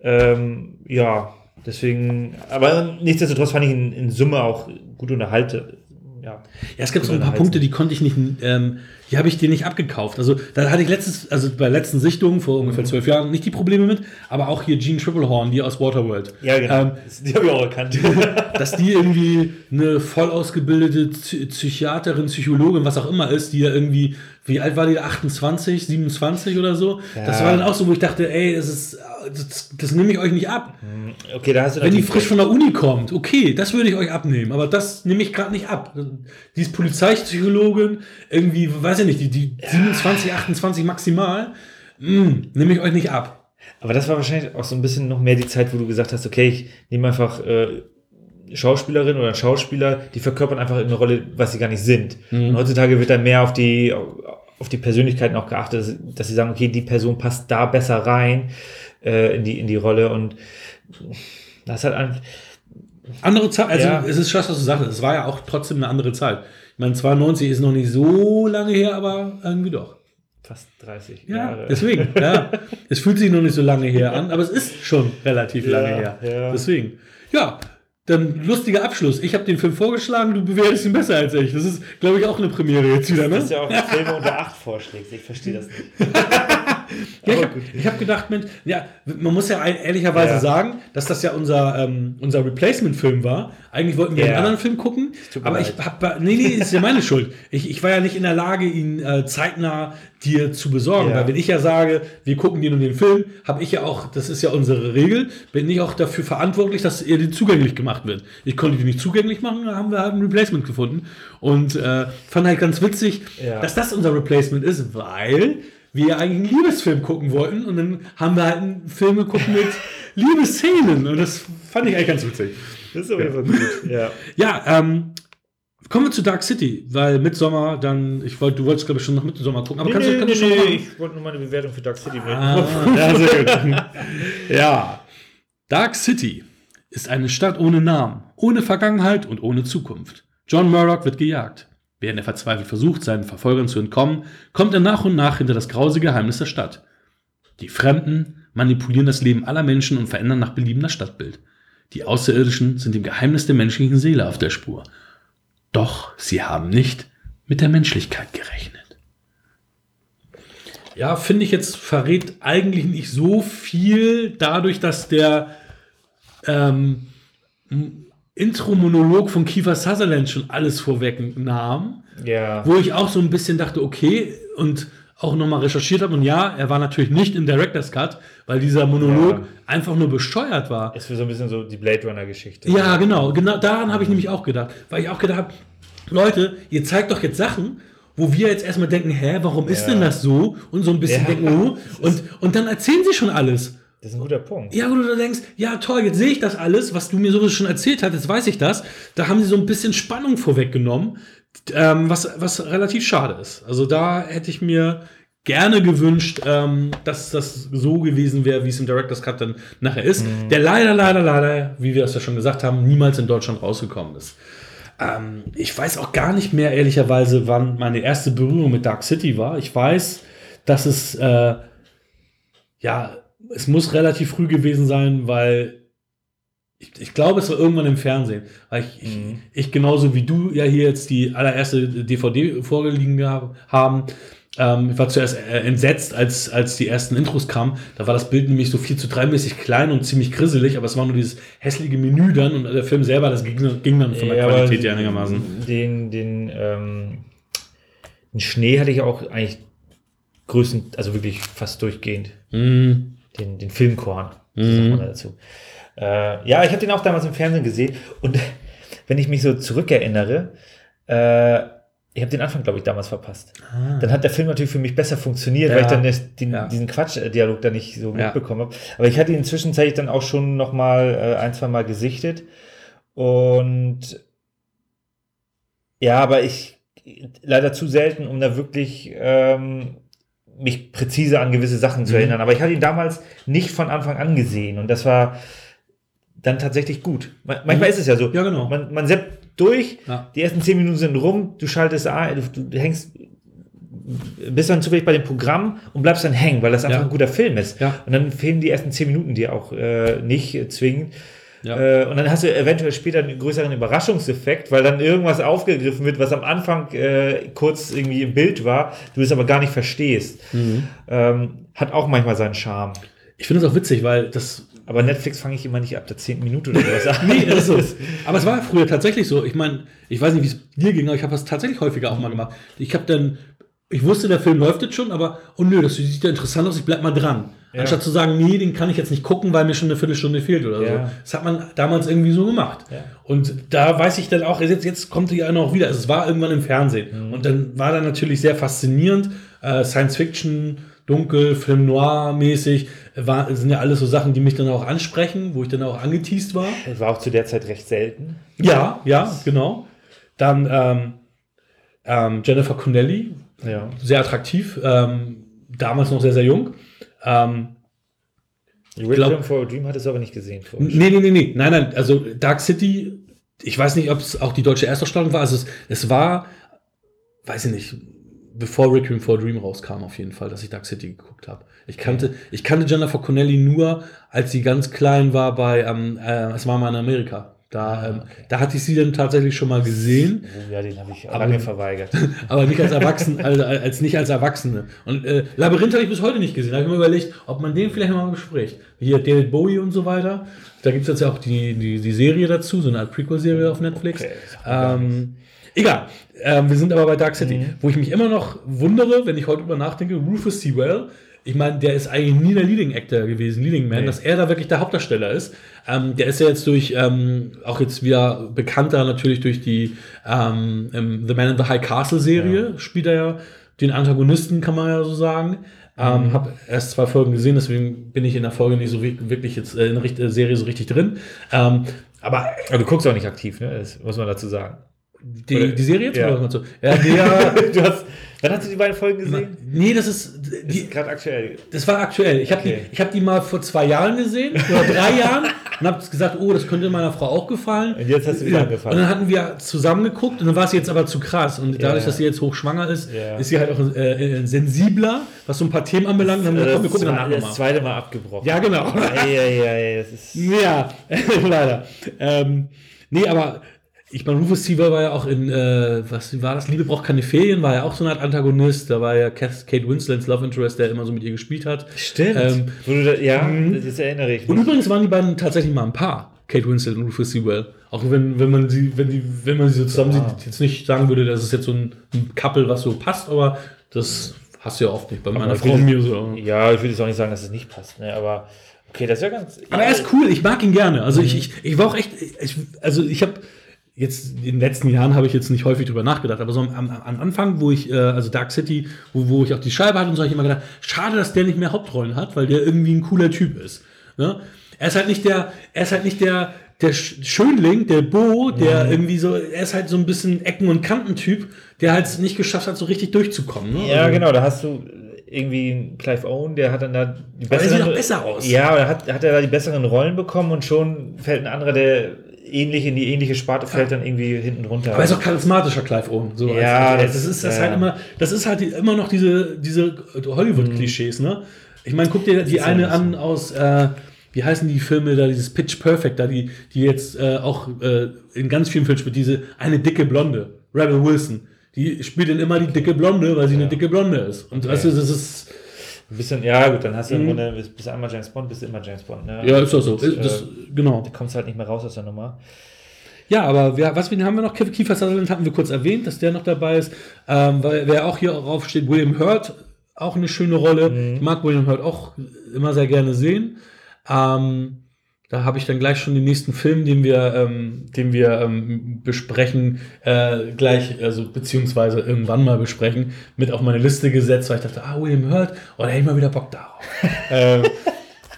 Ähm, ja, deswegen, aber nichtsdestotrotz fand ich in, in Summe auch gut unterhalte. Ja, Ja, es gibt so ein paar Punkte, die konnte ich nicht, ähm, die habe ich dir nicht abgekauft. Also da hatte ich letztes, also bei letzten Sichtung vor ungefähr zwölf Jahren nicht die Probleme mit, aber auch hier Gene Triplehorn, die aus Waterworld. Ja, genau. Ähm, die habe ich auch erkannt. dass die irgendwie eine voll ausgebildete Psy- Psychiaterin, Psychologin, was auch immer ist, die ja irgendwie, wie alt war die, 28, 27 oder so? Das Ja. war dann auch so, wo ich dachte, ey, das ist, das, das nehme ich euch nicht ab. okay, da hast du Wenn die frisch von der Uni kommt, okay, das würde ich euch abnehmen, aber das nehme ich gerade nicht ab. Die ist Polizeipsychologin, irgendwie, weiß ich nicht, die, die 27, 28 maximal, mm, nehme ich euch nicht ab. Aber das war wahrscheinlich auch so ein bisschen noch mehr die Zeit, wo du gesagt hast, okay, ich nehme einfach äh, Schauspielerin oder Schauspieler, die verkörpern einfach eine Rolle, was sie gar nicht sind. Und heutzutage wird da mehr auf die, auf die Persönlichkeiten auch geachtet, dass, sie sagen, okay, die Person passt da besser rein äh, in, die, in die Rolle und das hat ein, Andere Zeit, also Ja. es ist schon, was du sagst, es war ja auch trotzdem eine andere Zeit. Ich meine, 92 ist noch nicht so lange her, aber irgendwie doch. fast 30 Ja, Jahre. deswegen, ja. Es fühlt sich noch nicht so lange her an, aber es ist schon relativ Ja, lange her. ja. Deswegen. Ja, dann lustiger Abschluss. Ich habe den Film vorgeschlagen, du bewertest ihn besser als ich. Das ist, glaube ich, auch eine Premiere jetzt wieder, ne? Das ist ja auch Filme unter 8 vorschlägst. Ich verstehe das nicht. Ja, ich habe hab gedacht, Mensch, ja, man muss ja ein- ehrlicherweise Ja. sagen, dass das ja unser, ähm, unser Replacement-Film war. Eigentlich wollten wir Ja. einen anderen Film gucken, aber leid. ich habe, nee, nee, ist ja meine Schuld. Ich, ich war ja nicht in der Lage, ihn äh, zeitnah dir zu besorgen. Weil wenn ich ja sage, wir gucken den und den Film, habe ich ja auch, das ist ja unsere Regel, bin ich auch dafür verantwortlich, dass er den zugänglich gemacht wird. Ich konnte den nicht zugänglich machen, da haben wir halt ein Replacement gefunden. Und äh, fand halt ganz witzig, dass das unser Replacement ist, weil wir eigentlich einen Liebesfilm gucken wollten und dann haben wir halt einen Film geguckt mit Liebesszenen und das fand ich eigentlich ganz witzig. Das ist auf jeden Fall gut. Ja. Ja, ähm, kommen wir zu Dark City, weil Midsommar dann, ich wollte, du wolltest glaube ich schon nach Midsommar gucken, aber kannst, du, kannst du schon machen? ich wollte nur meine Bewertung für Dark City Ah, ja, sehr gut. ja. Dark City ist eine Stadt ohne Namen, ohne Vergangenheit und ohne Zukunft. John Murdoch wird gejagt. Während er verzweifelt versucht, seinen Verfolgern zu entkommen, kommt er nach und nach hinter das grause Geheimnis der Stadt. Die Fremden manipulieren das Leben aller Menschen und verändern nach Belieben das Stadtbild. Die Außerirdischen sind dem Geheimnis der menschlichen Seele auf der Spur. Doch sie haben nicht mit der Menschlichkeit gerechnet. Ja, finde ich jetzt verrät eigentlich nicht so viel dadurch, dass der ähm, Intro-Monolog von Kiefer Sutherland schon alles vorwegnahm, Ja. wo ich auch so ein bisschen dachte, okay, und auch nochmal recherchiert habe. Und ja, er war natürlich nicht im Director's Cut, weil dieser Monolog Ja. einfach nur bescheuert war. Es wird so ein bisschen so die Blade Runner-Geschichte. Ja, genau, genau daran habe ich nämlich auch gedacht, weil ich auch gedacht habe, Leute, ihr zeigt doch jetzt Sachen, wo wir jetzt erstmal denken, hä, warum ist Ja. denn das so? Und so ein bisschen denken, oh, und, und dann erzählen sie schon alles. Das ist ein guter Punkt. Ja, wo du da denkst, ja toll, jetzt sehe ich das alles, was du mir sowieso schon erzählt hast, jetzt weiß ich das. Da haben sie so ein bisschen Spannung vorweggenommen, ähm, was, was relativ schade ist. Also da hätte ich mir gerne gewünscht, ähm, dass das so gewesen wäre, wie es im Director's Cut dann nachher ist, der leider, leider, leider, wie wir es ja schon gesagt haben, niemals in Deutschland rausgekommen ist. Ähm, ich weiß auch gar nicht mehr, ehrlicherweise, wann meine erste Berührung mit Dark City war. Ich weiß, dass es, äh, ja, es muss relativ früh gewesen sein, weil ich, ich glaube, es war irgendwann im Fernsehen. Weil ich, ich, ich genauso wie du ja hier jetzt die allererste DVD vorgelegen haben. Ähm, ich war zuerst äh, entsetzt, als, als die ersten Intros kamen. Da war das Bild nämlich so 4 zu 3 mäßig klein und ziemlich grisselig, aber es war nur dieses hässliche Menü dann und der Film selber, das ging, ging dann von der Ja, Qualität her einigermaßen. Den, den, ähm, den Schnee hatte ich auch eigentlich größten, also wirklich fast durchgehend. Mhm. Den, den Filmkorn, man dazu. Äh, ja, ich habe den auch damals im Fernsehen gesehen und wenn ich mich so zurückerinnere, äh, ich habe den Anfang, glaube ich, damals verpasst. Dann hat der Film natürlich für mich besser funktioniert, Ja. weil ich dann das, den, Ja. diesen Quatsch-Dialog da nicht so Ja. mitbekommen habe. Aber ich hatte ihn zwischenzeitlich dann auch schon noch mal äh, ein, zwei Mal gesichtet. Und ja, aber ich leider zu selten, um da wirklich ähm, mich präzise an gewisse Sachen zu Mhm. erinnern. Aber ich hatte ihn damals nicht von Anfang an gesehen und das war dann tatsächlich gut. Ma- Manchmal ist es ja so. Ja, genau. Man, man seppt durch, Ja. die ersten zehn Minuten sind rum, du schaltest ein, du, du hängst, bist dann zufällig bei dem Programm und bleibst dann hängen, weil das einfach Ja. ein guter Film ist. Ja. Und dann fehlen die ersten zehn Minuten dir auch äh, nicht äh, zwingend. Ja. Äh, und dann hast du eventuell später einen größeren Überraschungseffekt, weil dann irgendwas aufgegriffen wird, was am Anfang äh, kurz irgendwie im Bild war, du es aber gar nicht verstehst. Mhm. Ähm, hat auch manchmal seinen Charme. Ich finde es auch witzig, weil das Aber Netflix fange ich immer nicht ab der zehnten Minute oder sowas an. Nee, das ist so. Aber es war früher tatsächlich so. Ich meine, ich weiß nicht, wie es dir ging, aber ich habe das tatsächlich häufiger auch mal gemacht. Ich habe dann, ich wusste, der Film läuft jetzt schon, aber, oh nö, das sieht ja interessant aus, ich bleib mal dran. Ja. Anstatt zu sagen, nee, den kann ich jetzt nicht gucken, weil mir schon eine Viertelstunde fehlt oder Ja. so. Das hat man damals irgendwie so gemacht. Ja. Und da weiß ich dann auch, jetzt, jetzt kommt die ja noch wieder. Also es war irgendwann im Fernsehen. Mhm. Und dann war dann natürlich sehr faszinierend. Äh, Science Fiction, dunkel, Film noir mäßig, war, sind ja alles so Sachen, die mich dann auch ansprechen, wo ich dann auch angeteased war. Das war auch zu der Zeit recht selten. Ja, ja, genau. Dann ähm, ähm, Jennifer Connelly, Ja. sehr attraktiv, ähm, damals noch sehr, sehr jung. Ähm, Requiem for a Dream hat es aber nicht gesehen. nee, nee, nee, nee, nein, nein, also Dark City, ich weiß nicht, ob es auch die deutsche Erstausstrahlung war, also es, es war, weiß ich nicht, bevor Requiem for a Dream rauskam auf jeden Fall, dass ich Dark City geguckt habe. Ich kannte, ich kannte Jennifer Connelly nur, als sie ganz klein war bei, ähm, äh, es war mal in Amerika. Da, ähm, da hatte ich sie dann tatsächlich schon mal gesehen. Ja, den habe ich Aber- lange verweigert. aber nicht als Erwachsene, also als nicht als Erwachsene. Und äh, Labyrinth habe ich bis heute nicht gesehen. Da habe ich mir überlegt, ob man den vielleicht mal bespricht. Hier David Bowie und so weiter. Da gibt es jetzt ja auch die, die, die Serie dazu, so eine Art Prequel-Serie auf Netflix. Okay, ähm, egal. Ähm, wir sind aber bei Dark City, Mhm. wo ich mich immer noch wundere, wenn ich heute drüber nachdenke, Rufus Sewell. Ich meine, der ist eigentlich nie der Leading Actor gewesen, Leading Man, Nee. dass er da wirklich der Hauptdarsteller ist. Ähm, der ist ja jetzt durch, ähm, auch jetzt wieder bekannter natürlich durch die ähm, ähm, The Man in the High Castle Serie, spielt er ja den Antagonisten, kann man ja so sagen. Ähm, Hab erst zwei Folgen gesehen, deswegen bin ich in der Folge nicht so wi- wirklich jetzt äh, in der äh, Serie so richtig drin. Ähm, aber Aber du guckst auch nicht aktiv, ne? Das muss man dazu sagen. die, die Serie jetzt Ja. oder? Ja, der, du hast, wann hast du die beiden Folgen gesehen? nee, das ist, Die ist gerade aktuell. das war aktuell. Ich habe Okay. die, ich hab die mal vor zwei Jahren gesehen oder drei Jahren und habe gesagt, oh, das könnte meiner Frau auch gefallen. Und jetzt hast du wieder ja. angefangen. Und dann hatten wir zusammen geguckt und dann war es jetzt aber zu krass. Und dadurch, Ja. dass sie jetzt hochschwanger ist, Ja. ist sie halt auch äh, äh, sensibler, was so ein paar Themen anbelangt. Und dann haben wir gesagt, komm, wir gucken danach das zweite Mal abgebrochen. Ja, genau. Eieiei, das ist. Ja, leider. Ähm, nee, aber ich meine, Rufus Sewell war ja auch in, äh, was war das? Liebe braucht keine Ferien, war ja auch so eine Art Antagonist. Da war ja Kate Winslets Love Interest, der immer so mit ihr gespielt hat. Stimmt. Ähm, da, ja, das erinnere ich und mich. übrigens waren die beiden tatsächlich mal ein Paar, Kate Winslet und Rufus Sewell. Auch wenn, wenn man sie, wenn die, wenn man sie so zusammen Ah. sieht, jetzt nicht sagen würde, das ist jetzt so ein, ein Couple, was so passt, aber das hast du ja oft nicht. Bei meiner ich Frau und mir so. Ja, ich würde jetzt auch nicht sagen, dass es nicht passt, ne? aber okay, das ist ja ganz. Aber er ist cool, ich mag ihn gerne. Also Mhm. ich, ich, ich war auch echt, ich, also ich habe jetzt in den letzten Jahren habe ich jetzt nicht häufig drüber nachgedacht, aber so am, am, am Anfang, wo ich, äh, also Dark City, wo, wo ich auch die Scheibe hatte und so, habe ich immer gedacht, schade, dass der nicht mehr Hauptrollen hat, weil der irgendwie ein cooler Typ ist. Ne? Er ist halt nicht der, er ist halt nicht der, der Sch- Schönling, der Bo, der irgendwie so, er ist halt so ein bisschen Ecken- und Kantentyp, der halt nicht geschafft hat, so richtig durchzukommen. Ne? Ja, Also- genau, da hast du irgendwie einen Clive Owen, der hat dann da die der sieht doch besser aus. Ja, aber hat, hat er da die besseren Rollen bekommen und schon fällt ein anderer, der ähnlich in die ähnliche Sparte fällt, dann irgendwie hinten runter. Aber er ist auch charismatischer Clive Owen. So Ja, das- das ist das ja. halt immer, das ist halt immer noch diese, diese Hollywood-Klischees, ne? Ich meine, guck dir die ja eine an aus, äh, wie heißen die Filme da, dieses Pitch Perfect, da die, die jetzt äh, auch äh, in ganz vielen Filmen spielt, diese eine dicke Blonde, Rebel Wilson. Die spielt dann immer die dicke Blonde, weil sie eine dicke Blonde ist. Und weißt du, das ist, ein bisschen, ja gut, dann hast du im Grunde, bist, einmal James Bond, bist du immer James Bond. Ne? Mhm. ja, ist doch so. Und, das, äh, genau. du kommst halt nicht mehr raus aus der Nummer. Ja, aber wir, was haben wir noch? Kiefer Sutherland hatten wir kurz erwähnt, dass der noch dabei ist. Ähm, weil wer auch hier drauf steht, William Hurt, auch eine schöne Rolle. Ich mag William Hurt auch immer sehr gerne sehen. Ähm, da habe ich dann gleich schon den nächsten Film, den wir, ähm, den wir ähm, besprechen, äh, gleich, also beziehungsweise irgendwann mal besprechen, mit auf meine Liste gesetzt, weil ich dachte, ah, William Hurt, oh, da hätte ich mal wieder Bock darauf. ähm,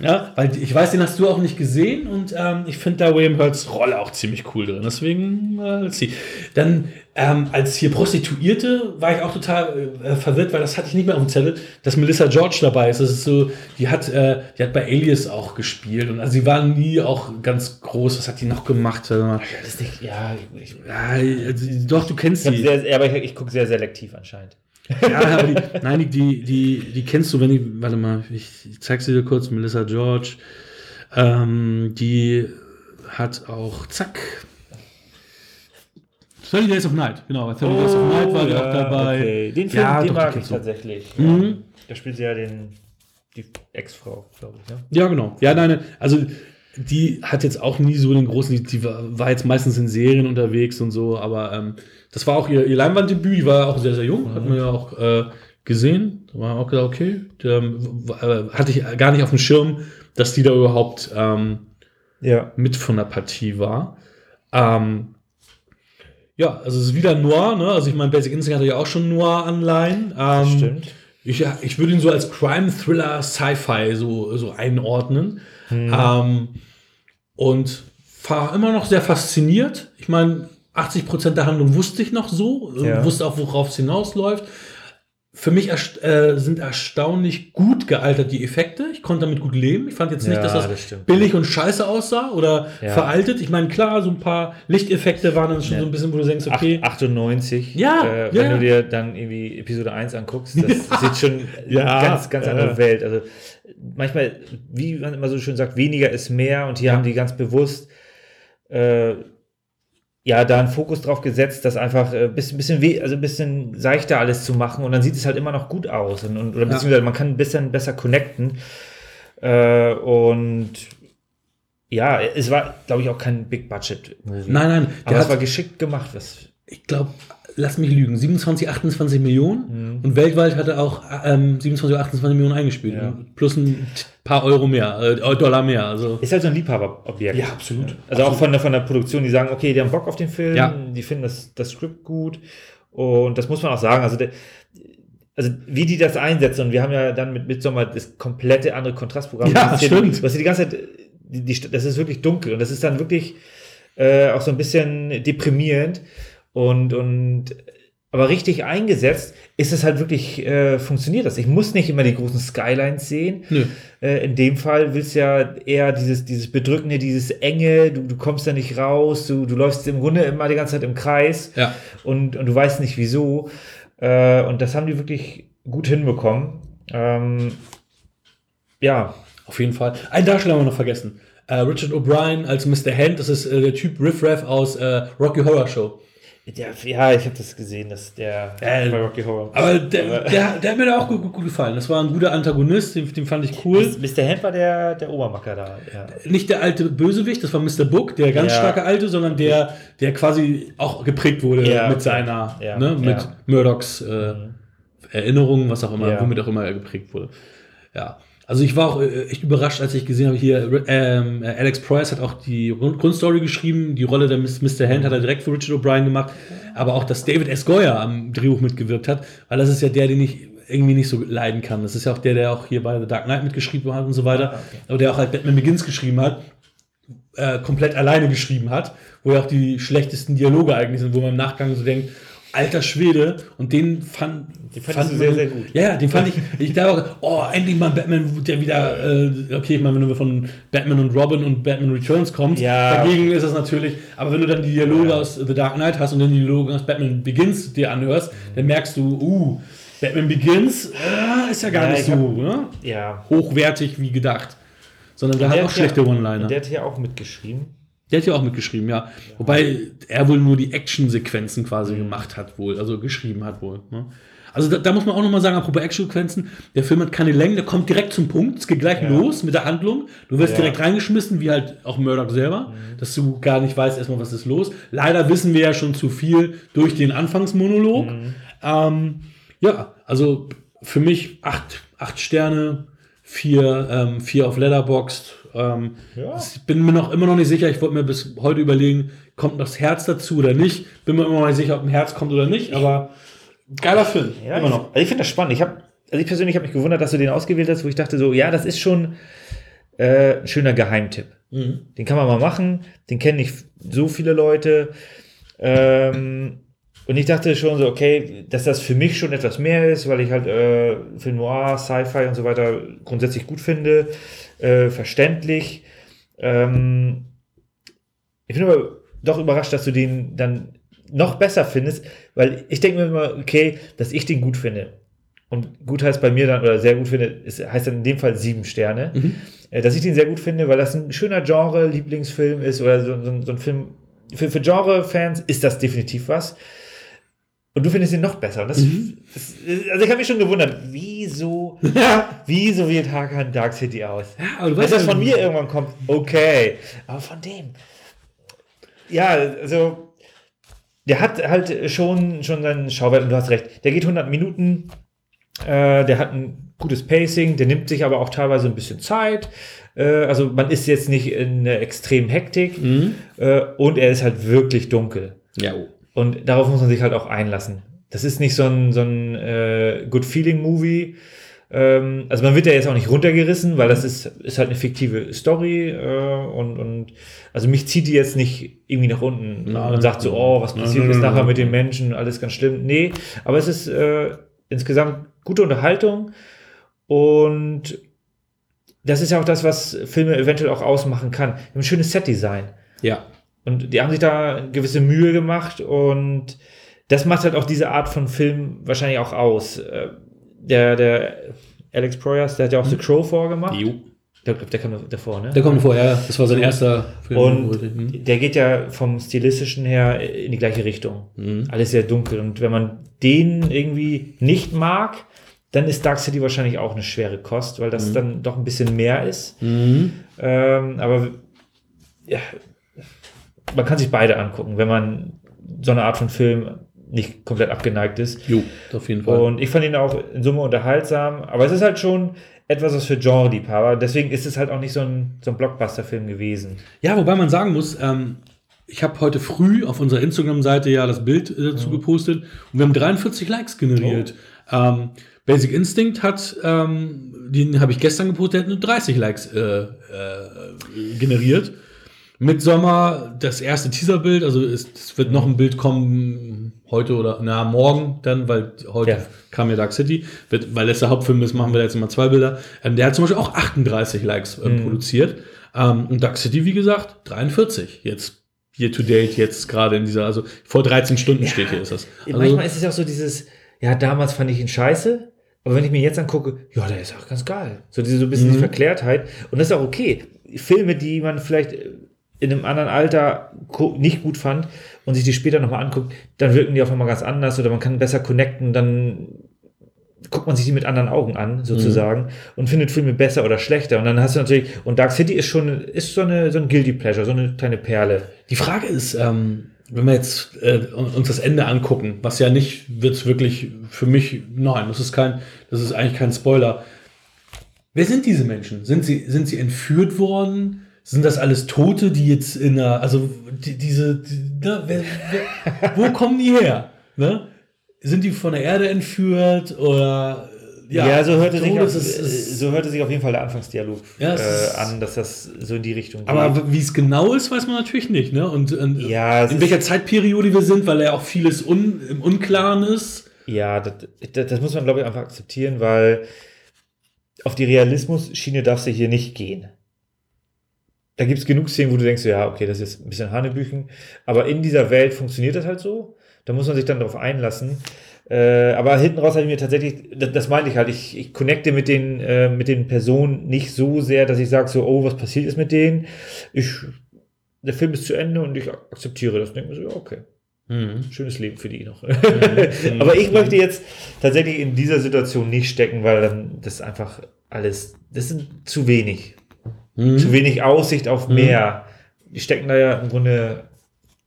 Ja, weil ich weiß, den hast du auch nicht gesehen und ähm, ich finde da William Hurts Rolle auch ziemlich cool drin. Deswegen, äh, let's see. Dann ähm, als hier Prostituierte war ich auch total äh, verwirrt, weil das hatte ich nicht mehr auf dem Zettel, dass Melissa George dabei ist. Das ist so, die hat, äh, die hat bei Alias auch gespielt und also sie war nie auch ganz groß. Was hat die noch gemacht? Ja, Das ist nicht, ja, ich, also, doch, du kennst sie. sehr, aber ich, ich gucke sehr selektiv anscheinend. Ja, aber die, nein, die, die, die, kennst du, wenn die, warte mal, ich, ich zeig sie dir kurz, Melissa George. Ähm, die hat auch, zack. 30 Days of Night, genau. 30 Days of Night war die auch dabei. Oh, Okay. Den Film, Ja, den doch, mag den ich tatsächlich. Mhm. Ja. Da spielt sie ja den, die Ex-Frau, glaube ich. Ne? Ja, genau. Ja, nein, also die hat jetzt auch nie so den großen, die, die war, war jetzt meistens in Serien unterwegs und so, aber ähm, das war auch ihr, ihr Leinwanddebüt, die war auch sehr, sehr jung, hat man ja auch äh, gesehen. Da war auch gesagt, okay, der, w- äh, hatte ich gar nicht auf dem Schirm, dass die da überhaupt ähm, Ja. mit von der Partie war. Ähm, ja, also es ist wieder Noir, ne? Also ich meine, Basic Instinct hatte ja auch schon Noir-Anleihen. Ähm, Stimmt. ich, ich würde ihn so als Crime, Thriller, Sci-Fi so, so einordnen. Mhm. Ähm, und war immer noch sehr fasziniert. Ich meine, 80% der Handlung wusste ich noch so, äh, Ja. wusste auch, worauf es hinausläuft. Für mich erst, äh, sind erstaunlich gut gealtert die Effekte. Ich konnte damit gut leben. Ich fand jetzt nicht, Ja, dass das, das billig und scheiße aussah oder Ja. veraltet. Ich meine, klar, so ein paar Lichteffekte waren dann schon so ein bisschen, wo du denkst, okay. 98. Ja, äh, ja, wenn du dir dann irgendwie Episode 1 anguckst, das sieht schon ganz, ganz andere äh. Welt. Also manchmal, wie man immer so schön sagt, weniger ist mehr und hier haben die ganz bewusst äh, ja, da einen Fokus drauf gesetzt, das einfach ein bisschen, bisschen, weh- also ein bisschen seichter alles zu machen und dann sieht es halt immer noch gut aus und, und oder beziehungsweise man kann ein bisschen besser connecten äh, und ja, es war, glaube ich, auch kein Big Budget Movie. Nein, nein, aber es hat- war geschickt gemacht, was ich glaube, lass mich lügen, 27, 28 Millionen Mhm. und weltweit hat er auch ähm, 27 oder 28 Millionen eingespielt. Ja. Plus ein paar Euro mehr, äh, Dollar mehr. Also. Ist halt so ein Liebhaberobjekt. Ja, absolut. Also auch von der, von der Produktion, die sagen, okay, die haben Bock auf den Film, Ja. die finden das, das Skript gut. Und das muss man auch sagen. Also, der, also wie die das einsetzen, und wir haben ja dann mit Midsommar das komplette andere Kontrastprogramm. Ja, Das ist stimmt. Was die ganze Zeit, die, die, das ist wirklich dunkel und das ist dann wirklich äh, auch so ein bisschen deprimierend und, und aber richtig eingesetzt ist es halt wirklich, äh, funktioniert das. Ich muss nicht immer die großen Skylines sehen. Äh, in dem Fall willst du ja eher dieses, dieses Bedrückende, dieses Enge, du, du kommst da nicht raus, du, du läufst im Grunde immer die ganze Zeit im Kreis Ja. und, und du weißt nicht wieso. Äh, und das haben die wirklich gut hinbekommen. Ähm, ja, Auf jeden Fall. Einen Darsteller haben wir noch vergessen. Äh, Richard O'Brien als Mr. Hand, das ist äh, der Typ Riff Raff aus äh, Rocky Horror Show. Der, ja, ich habe das gesehen, dass der Äh, bei Rocky Horror. Aber der, der, der hat mir da auch gut, gut, gut gefallen. Das war ein guter Antagonist, den, den fand ich cool. Mr. Hand war der, der Obermacker da. Ja. Nicht der alte Bösewicht, das war Mr. Book, der ganz Ja. starke alte, sondern der, der quasi auch geprägt wurde Ja, mit seiner, ne, mit. Murdochs äh, Erinnerungen, was auch immer, womit auch immer er geprägt wurde. Ja. Also ich war auch äh, echt überrascht, als ich gesehen habe, hier ähm, äh, Alex Price hat auch die Grund- Grundstory geschrieben, die Rolle der Mr. Hand hat er direkt für Richard O'Brien gemacht, aber auch, dass David S. Goyer am Drehbuch mitgewirkt hat, weil das ist ja der, den ich irgendwie nicht so leiden kann. Das ist ja auch der, der auch hier bei The Dark Knight mitgeschrieben hat und so weiter, aber der auch halt Batman Begins geschrieben hat äh, komplett alleine geschrieben hat, wo ja auch die schlechtesten Dialoge eigentlich sind, wo man im Nachgang so denkt, alter Schwede, und den fand, Den fandest du sehr, sehr gut. Ja, den fand ich, ich dachte auch, oh, endlich mal Batman, der wieder, äh, okay, ich meine, wenn du von Batman und Robin und Batman Returns kommst, Ja. dagegen ist das natürlich, aber wenn du dann die Dialoge Ja. aus The Dark Knight hast und dann die Dialoge aus Batman Begins dir anhörst, dann merkst du, uh, Batman Begins äh, ist ja gar Ja, nicht ich so hab- ne? ja. hochwertig wie gedacht. Sondern der hat auch schlechte One-Liner. Der hat hier auch mitgeschrieben. Der hat ja auch mitgeschrieben, ja. Wobei er wohl nur die Action-Sequenzen quasi gemacht hat, wohl, also geschrieben hat wohl. Ne? Also da, da muss man auch nochmal sagen, apropos Action-Sequenzen, der Film hat keine Längen, der kommt direkt zum Punkt, es geht gleich Ja. los mit der Handlung. Du wirst Ja. direkt reingeschmissen, wie halt auch Murdoch selber, dass du gar nicht weißt erstmal, was ist los. Leider wissen wir ja schon zu viel durch den Anfangsmonolog. Ähm, ja, also für mich acht, acht Sterne, vier, ähm, vier auf Letterboxd. Ähm, Ja. Ich bin mir noch immer noch nicht sicher. Ich wollte mir bis heute überlegen, kommt das Herz dazu oder nicht. Bin mir immer noch nicht sicher, ob ein Herz kommt oder nicht. Aber geiler Film, Ja, immer ich, noch. Also ich finde das spannend. Ich habe, also ich persönlich habe mich gewundert, dass du den ausgewählt hast, wo ich dachte so, ja, das ist schon äh, ein schöner Geheimtipp. Den kann man mal machen, den kennen nicht so viele Leute. Ähm, und ich dachte schon so, okay, dass das für mich schon etwas mehr ist, weil ich halt äh, Film Noir, Sci-Fi und so weiter grundsätzlich gut finde, äh, verständlich. Ähm, ich bin aber doch überrascht, dass du den dann noch besser findest, weil ich denke mir immer, okay, dass ich den gut finde. Und gut heißt bei mir dann, oder sehr gut finde, ist, heißt dann in dem Fall sieben Sterne. Äh, Dass ich den sehr gut finde, weil das ein schöner Genre-Lieblingsfilm ist oder so, so, so ein Film. Für, für Genre-Fans ist das definitiv was. Und du findest ihn noch besser. Und das, das, also ich habe mich schon gewundert, wieso, wieso wählt Hakan Dark City aus? Ja, aber du weißt das ja- von mir irgendwann kommt, okay. Aber von dem. Ja, also der hat halt schon, schon seinen Schauwert und du hast recht. Der geht 100 Minuten, äh, der hat ein gutes Pacing, der nimmt sich aber auch teilweise ein bisschen Zeit. Äh, also man ist jetzt nicht in einer extremen Hektik äh, und er ist halt wirklich dunkel. Ja. Und darauf muss man sich halt auch einlassen. Das ist nicht so ein, so ein äh, Good Feeling Movie. Ähm, also man wird ja jetzt auch nicht runtergerissen, weil das ist, ist halt eine fiktive Story äh, und, und also mich zieht die jetzt nicht irgendwie nach unten Nein. und sagt so, oh, was passiert Nein, jetzt nein, nachher mit den. Menschen, alles ganz schlimm. Nee, aber es ist äh, insgesamt gute Unterhaltung und das ist ja auch das, was Filme eventuell auch ausmachen kann. Ein schönes Setdesign. Ja. Und die haben sich da gewisse Mühe gemacht und das macht halt auch diese Art von Film wahrscheinlich auch aus. Äh, Der, der Alex Proyas, der hat ja auch The Crow vorgemacht. Jo. Der, der kam davor, ne? Der kommt vorher, ja. Das war sein erster Film. Und Hm. der geht ja vom Stilistischen her in die gleiche Richtung. Mhm. Alles sehr dunkel. Und wenn man den irgendwie nicht mag, dann ist Dark City wahrscheinlich auch eine schwere Kost, weil das dann doch ein bisschen mehr ist. Mhm. Ähm, aber ja, man kann sich beide angucken, wenn man so eine Art von Film nicht komplett abgeneigt ist. Jo, auf jeden Fall. Und ich fand ihn auch in Summe unterhaltsam, aber es ist halt schon etwas was für Genre-Liebhaber. Deswegen ist es halt auch nicht so ein, so ein Blockbuster-Film gewesen. Ja, wobei man sagen muss, ähm, ich habe heute früh auf unserer Instagram-Seite ja das Bild äh, dazu gepostet und wir haben 43 Likes generiert. Ähm, Basic Instinct hat, ähm, den habe ich gestern gepostet, der hat nur 30 Likes äh, äh, generiert. Midsommar, das erste Teaserbild, also es, es wird noch ein Bild kommen heute oder na morgen dann, weil heute Ja. kam ja Dark City, wird, weil das der Hauptfilm ist, machen wir jetzt immer zwei Bilder. Ähm, der hat zum Beispiel auch 38 Likes ähm, produziert. Ähm, und Dark City, wie gesagt, 43. Jetzt year to date, jetzt gerade in dieser, also vor 13 Stunden steht hier ist das. Also, Manchmal ist es auch so dieses, ja, damals fand ich ihn scheiße, aber wenn ich mir jetzt angucke, ja, der ist auch ganz geil. So diese so ein bisschen die Verklärtheit. Und das ist auch okay. Filme, die man vielleicht in einem anderen Alter nicht gut fand und sich die später nochmal anguckt, dann wirken die auf einmal ganz anders oder man kann besser connecten, dann guckt man sich die mit anderen Augen an, sozusagen, und findet Filme besser oder schlechter. Und dann hast du natürlich, und Dark City ist schon, ist so eine, so ein Guilty Pleasure, so eine kleine Perle. Die Frage ist, ähm, wenn wir jetzt äh, uns das Ende angucken, was ja nicht wird wirklich für mich, nein, das ist kein, das ist eigentlich kein Spoiler. Wer sind diese Menschen? Sind sie, sind sie entführt worden? Sind das alles Tote, die jetzt in einer, also die, diese, die, ne, wer, wer, wo kommen die her? Ne? Sind die von der Erde entführt oder Ja, so, hörte sich auf, so hörte sich auf jeden Fall der Anfangsdialog Ja, äh, an, dass das so in die Richtung geht. Aber wie es genau ist, weiß man natürlich nicht. Ne? Und, und Ja, in welcher Zeitperiode wir sind, weil ja auch vieles un, im Unklaren ist. ja, das, das, das muss man, glaube ich, einfach akzeptieren, weil auf die Realismus-Schiene darfst du hier nicht gehen. Da gibt es genug Szenen, wo du denkst, ja, okay, das ist ein bisschen Hanebüchen, aber in dieser Welt funktioniert das halt so. Da muss man sich dann darauf einlassen. Äh, aber hinten raus habe ich mir tatsächlich, das, das meinte ich halt, ich, ich connecte mit den, äh, mit den Personen nicht so sehr, dass ich sage so, oh, was passiert ist mit denen. Ich, der Film ist zu Ende und ich akzeptiere das. Denke mir so, ja, okay. Schönes Leben für die noch. Aber ich möchte jetzt tatsächlich in dieser Situation nicht stecken, weil dann das einfach alles, das sind zu wenig. Zu wenig Aussicht auf mehr. Die stecken da ja im Grunde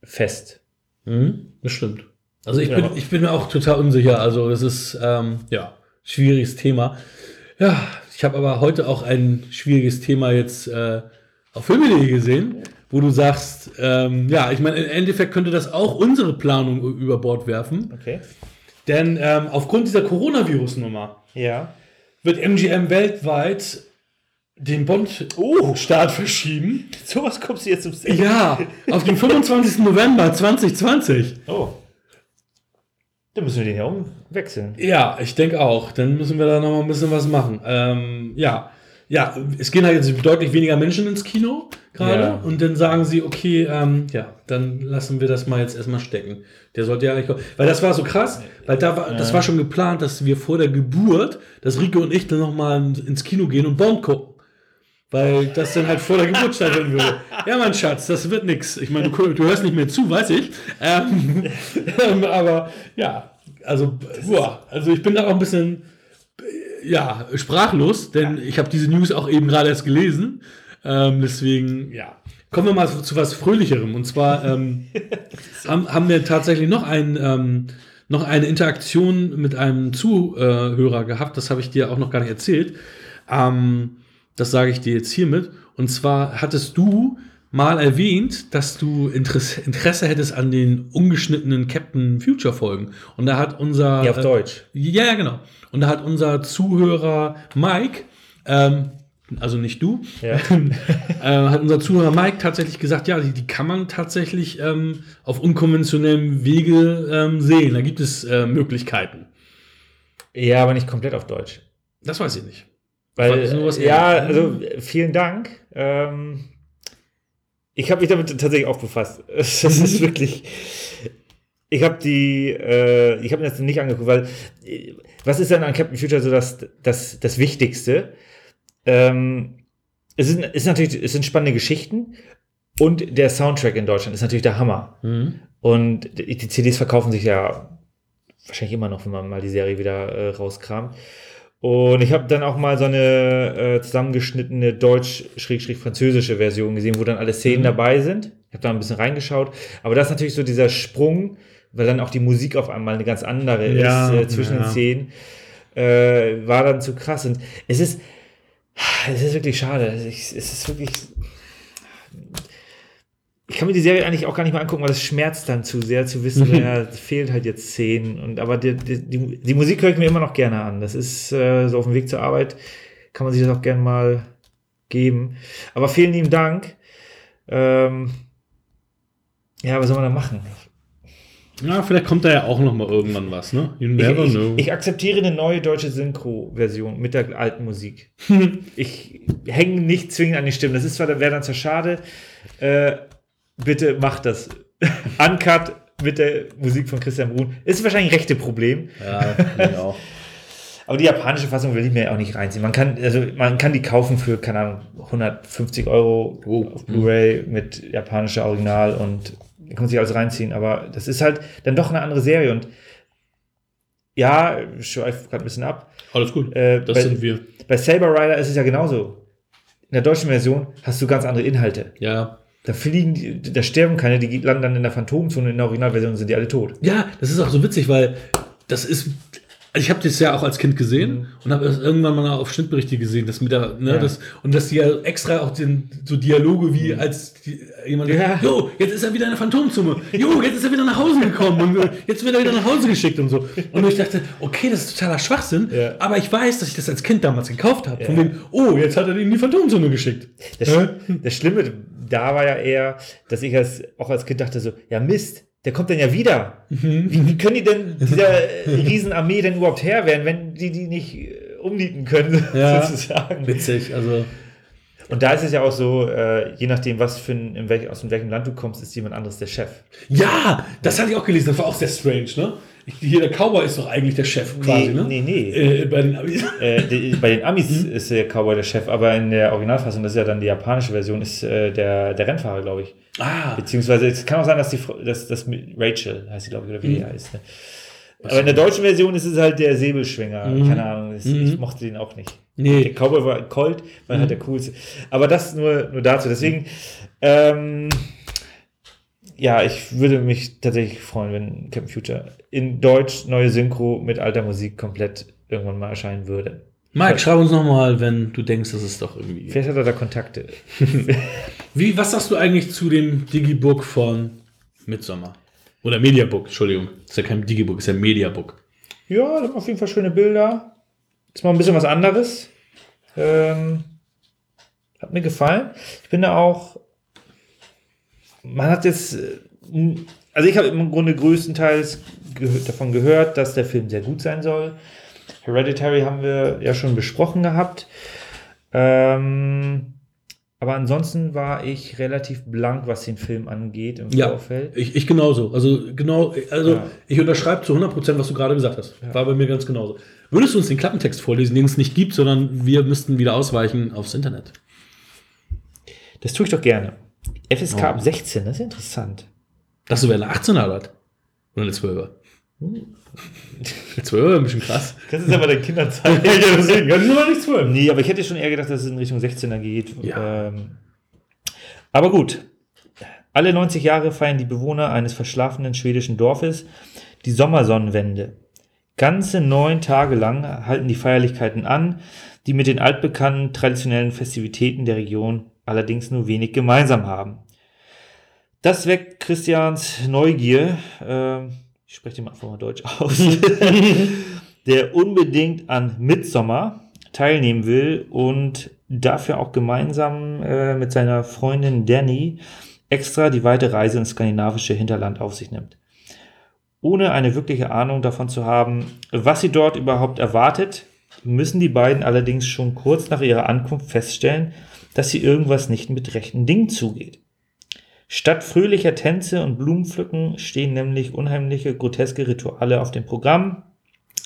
fest. Mhm, das stimmt. Also ich, Ja. bin, ich bin mir auch total unsicher. Also das ist ähm, ja schwieriges Thema. Ja, ich habe aber heute auch ein schwieriges Thema jetzt äh, auf Filme.de gesehen, wo du sagst, ähm, ja, ich meine, im Endeffekt könnte das auch unsere Planung über Bord werfen. Okay. Denn ähm, aufgrund dieser Coronavirus-Nummer Ja. wird MGM weltweit den Bond-Start verschieben. Sowas kommst du jetzt ums Eck. Ja, auf den 25. November 2020. Oh. Dann müssen wir den ja umwechseln. Ja, ich denke auch. Dann müssen wir da noch mal ein bisschen was machen. Ähm, ja. Ja, es gehen halt jetzt deutlich weniger Menschen ins Kino gerade Ja. und dann sagen sie, okay, ähm, ja, dann lassen wir das mal jetzt erstmal stecken. Der sollte ja eigentlich kommen. Weil das war so krass, weil da war, das war schon geplant, dass wir vor der Geburt, dass Rico und ich dann nochmal ins Kino gehen und Bond gucken. Weil das dann halt vor der Geburt stattfinden würde. Ja, mein Schatz, das wird nix. Ich meine, du, du hörst nicht mehr zu, weiß ich. Ähm, ähm, aber ja, also, boah, also ich bin da auch ein bisschen äh, ja, sprachlos, denn ich habe diese News auch eben gerade erst gelesen. Ähm, deswegen, ja. Kommen wir mal zu, zu was Fröhlicherem. Und zwar ähm, haben, haben wir tatsächlich noch ein, ähm, noch eine Interaktion mit einem Zuhörer gehabt. Das habe ich dir auch noch gar nicht erzählt. Ähm, das sage ich dir jetzt hiermit. Und zwar hattest du mal erwähnt, dass du Interesse, Interesse hättest an den ungeschnittenen Captain Future Folgen. Und da hat unser Ja, auf äh, Deutsch. ja, ja, genau. Und da hat unser Zuhörer Mike, ähm, also nicht du, Ja. äh, hat unser Zuhörer Mike tatsächlich gesagt, ja, die, die kann man tatsächlich ähm, auf unkonventionellem Wege ähm, sehen. Da gibt es äh, Möglichkeiten. Ja, aber nicht komplett auf Deutsch. Das weiß ich nicht. Weil, ja, ähnliches. also vielen Dank. Ähm, ich habe mich damit tatsächlich auch befasst. Das ist wirklich. Ich habe die, äh, ich habe mir das nicht angeguckt, weil äh, was ist denn an Captain Future so das, das, das Wichtigste? Ähm, es, sind, ist natürlich, es sind spannende Geschichten und der Soundtrack in Deutschland ist natürlich der Hammer. Und die die CDs verkaufen sich ja wahrscheinlich immer noch, wenn man mal die Serie wieder äh, rauskramt. Und ich habe dann auch mal so eine äh, zusammengeschnittene deutsch-französische Version gesehen, wo dann alle Szenen Mhm. dabei sind. Ich habe da ein bisschen reingeschaut. Aber das ist natürlich so dieser Sprung, weil dann auch die Musik auf einmal eine ganz andere Ja, ist äh, zwischen ja. den Szenen. Äh, war dann zu krass. Und es ist, es ist wirklich schade. Es ist wirklich. Ich kann mir die Serie eigentlich auch gar nicht mal angucken, weil es schmerzt dann zu sehr zu wissen, ja, es fehlt halt jetzt Szenen. Und aber die, die, die, Musik höre ich mir immer noch gerne an. Das ist äh, so auf dem Weg zur Arbeit, kann man sich das auch gerne mal geben. Aber vielen lieben Dank. Ähm, ja, was soll man da machen? Ja, vielleicht kommt da ja auch noch mal irgendwann was, ne? You Ich, never ich, know. ich akzeptiere eine neue deutsche Synchro-Version mit der alten Musik. ich hänge nicht zwingend an die Stimmen. Das ist zwar, wäre dann zwar schade. Äh, bitte macht das. Uncut mit der Musik von Christian Brun. Ist wahrscheinlich ein rechte Problem. ja, auch. Aber die japanische Fassung will ich mir auch nicht reinziehen. Man kann, also man kann die kaufen für, keine Ahnung, 150 Euro Oh. auf Blu-ray mit japanischer Original und kann man sich alles reinziehen. Aber das ist halt dann doch eine andere Serie und ja, ich schweife gerade ein bisschen ab. Alles gut. Äh, das bei, sind wir. bei Saber Rider ist es ja genauso. In der deutschen Version hast du ganz andere Inhalte. Ja. Da fliegen, die, da sterben keine, die landen dann in der Phantomzone. In der Originalversion sind die alle tot. Ja, das ist auch so witzig, weil das ist. Also ich habe das ja auch als Kind gesehen und habe das irgendwann mal auf Schnittberichte gesehen, dass mit der, ne, Ja. das, und dass die ja extra auch den, so Dialoge wie als die, jemand, Ja. jo, jetzt ist er wieder in der Phantomzone, jo, jetzt ist er wieder nach Hause gekommen und jetzt wird er wieder nach Hause geschickt und so. Und ich dachte, okay, das ist totaler Schwachsinn, Ja. aber ich weiß, dass ich das als Kind damals gekauft habe. Von wegen, oh, jetzt hat er ihn in die Phantomzone geschickt. Das, das Schlimme da war ja eher, dass ich als, auch als Kind dachte so, ja Mist, der kommt dann ja wieder. Mhm. Wie, wie können die denn dieser Riesenarmee denn überhaupt Herr werden, wenn die die nicht äh, umnieten können, Ja. sozusagen. Witzig, also. Und da ist es ja auch so, äh, je nachdem, was für ein, in welch, aus welchem Land du kommst, ist jemand anderes der Chef. Ja, das hatte ich auch gelesen, das war auch sehr strange, ne? Ich, hier, der Cowboy ist doch eigentlich der Chef quasi, nee, ne? nee, nee. Äh, bei den Amis. Äh, die, bei den Amis ist der Cowboy der Chef, aber in der Originalfassung, das ist ja dann die japanische Version, ist äh, der, der Rennfahrer, glaube ich. Ah, Beziehungsweise es kann auch sein, dass die dass das mit Rachel heißt sie, glaube ich, oder wie die heißt. Ne? Aber in der deutschen Version ist es halt der Säbelschwinger. Keine Ahnung, das, ich mochte den auch nicht. Nee. Der Cowboy war Colt, war halt der coolste. Aber das nur, nur dazu. Deswegen, ähm, ja, ich würde mich tatsächlich freuen, wenn Captain Future in Deutsch neue Synchro mit alter Musik komplett irgendwann mal erscheinen würde. Mike, schreib uns nochmal, wenn du denkst, dass es doch irgendwie. Vielleicht hat er da Kontakte. Wie, was sagst du eigentlich zu dem Digibook von Midsommar? Oder Mediabook, Entschuldigung. Ist ja kein Digibook, ist ja Mediabook. Ja, das haben auf jeden Fall schöne Bilder. Ist mal ein bisschen was anderes. Ähm, Hat mir gefallen. Ich bin da auch. Man hat jetzt. äh, Also, ich habe im Grunde größtenteils gehört, davon gehört, dass der Film sehr gut sein soll. Hereditary haben wir ja schon besprochen gehabt. Ähm, aber ansonsten war ich relativ blank, was den Film angeht im Ja, Vorfeld. ich, ich genauso. Also genau, also Ja. ich unterschreibe zu 100%, was du gerade gesagt hast. War bei mir ganz genauso. Würdest du uns den Klappentext vorlesen, den es nicht gibt, sondern wir müssten wieder ausweichen aufs Internet? Das tue ich doch gerne. FSK Oh. ab 16, das ist interessant. Das wäre eine 18er oder? was? Oder eine 12er? Eine 12er ein bisschen krass. Das ist aber der Kinderzeit. deswegen, das ist aber nicht 12. Nee, aber ich hätte schon eher gedacht, dass es in Richtung 16er geht. Ja. Ähm, aber gut. Alle 90 Jahre feiern die Bewohner eines verschlafenen schwedischen Dorfes die Sommersonnenwende. Ganze neun Tage lang halten die Feierlichkeiten an, die mit den altbekannten traditionellen Festivitäten der Region allerdings nur wenig gemeinsam haben. Das weckt Christians Neugier, ähm, ich spreche den einfach mal Deutsch aus, der unbedingt an Midsommer teilnehmen will und dafür auch gemeinsam äh, mit seiner Freundin Danny extra die weite Reise ins skandinavische Hinterland auf sich nimmt. Ohne eine wirkliche Ahnung davon zu haben, was sie dort überhaupt erwartet, müssen die beiden allerdings schon kurz nach ihrer Ankunft feststellen, dass hier irgendwas nicht mit rechten Dingen zugeht. Statt fröhlicher Tänze und Blumenpflücken stehen nämlich unheimliche, groteske Rituale auf dem Programm,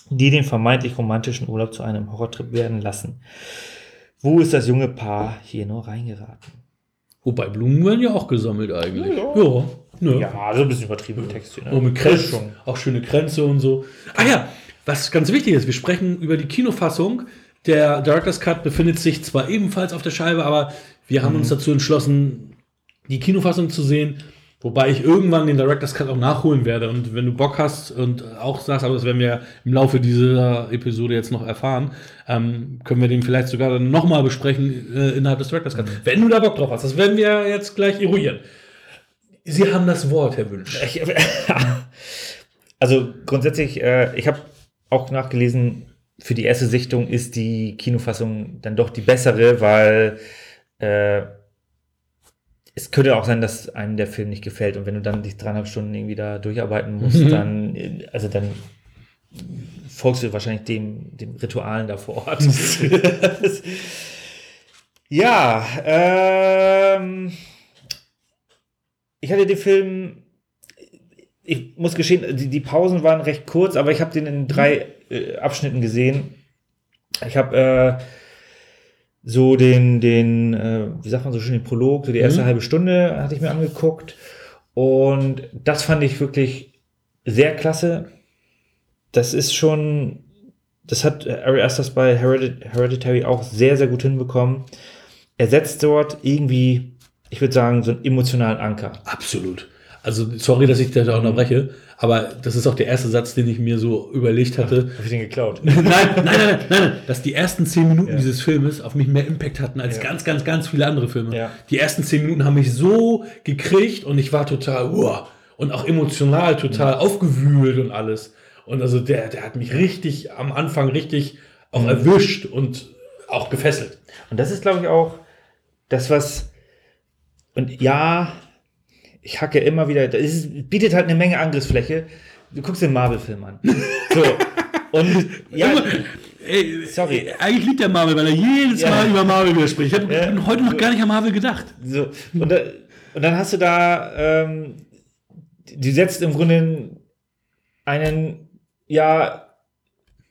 die den vermeintlich romantischen Urlaub zu einem Horrortrip werden lassen. Wo ist das junge Paar hier nur reingeraten? Wobei Blumen werden ja auch gesammelt eigentlich. Ja. ja. ne? Ja, so ein bisschen übertrieben Text hier. Ne? Und mit Kränze, Schon. auch schöne Kränze und so. Ah ja, was ganz wichtig ist, wir sprechen über die Kinofassung. Der Director's Cut befindet sich zwar ebenfalls auf der Scheibe, aber wir haben uns dazu entschlossen, die Kinofassung zu sehen. Wobei ich irgendwann den Director's Cut auch nachholen werde. Und wenn du Bock hast und auch sagst, aber das werden wir im Laufe dieser Episode jetzt noch erfahren, ähm, können wir den vielleicht sogar dann nochmal besprechen äh, innerhalb des Director's Cut. Wenn du da Bock drauf hast, das werden wir jetzt gleich eruieren. Sie haben das Wort, Herr Wünsch. Ich, also grundsätzlich, äh, ich habe auch nachgelesen, für die erste Sichtung ist die Kinofassung dann doch die bessere, weil äh, es könnte auch sein, dass einem der Film nicht gefällt und wenn du dann dich dreieinhalb Stunden irgendwie da durcharbeiten musst, Mhm. dann, äh, also dann folgst du wahrscheinlich dem, dem Ritualen da vor Ort. ja, ähm, ich hatte den Film, ich muss gestehen, die, die Pausen waren recht kurz, aber ich habe den in drei äh, Abschnitten gesehen. Ich habe äh, so den, den, äh, wie sagt man so schön, den Prolog, so die erste Mhm. halbe Stunde hatte ich mir angeguckt. Und das fand ich wirklich sehr klasse. Das ist schon, das hat Ari Asters bei Heredit Hereditary auch sehr, sehr gut hinbekommen. Er setzt dort irgendwie, ich würde sagen, so einen emotionalen Anker. Absolut. Also, sorry, dass ich dich da unterbreche, aber das ist auch der erste Satz, den ich mir so überlegt hatte. Hab ich den geklaut? nein, nein, nein, nein, nein, dass die ersten zehn Minuten Ja. dieses Filmes auf mich mehr Impact hatten als Ja. ganz, ganz, ganz viele andere Filme. Ja. Die ersten zehn Minuten haben mich so gekriegt und ich war total, uah, und auch emotional total aufgewühlt und alles. Und also der, der hat mich richtig am Anfang richtig auch Mhm. erwischt und auch gefesselt. Und das ist, glaube ich, auch das, was. Und ja, ich hacke immer wieder. Das ist, bietet halt eine Menge Angriffsfläche. Du guckst den Marvel-Film an. So. Und ja, Ey, Sorry. Eigentlich liebt der Marvel, weil er jedes Ja. Mal über Marvel wieder spricht. Ich habe Ja. heute noch gar nicht an Marvel gedacht. so. Und, da, und dann hast du da, ähm, die setzt im Grunde einen, ja,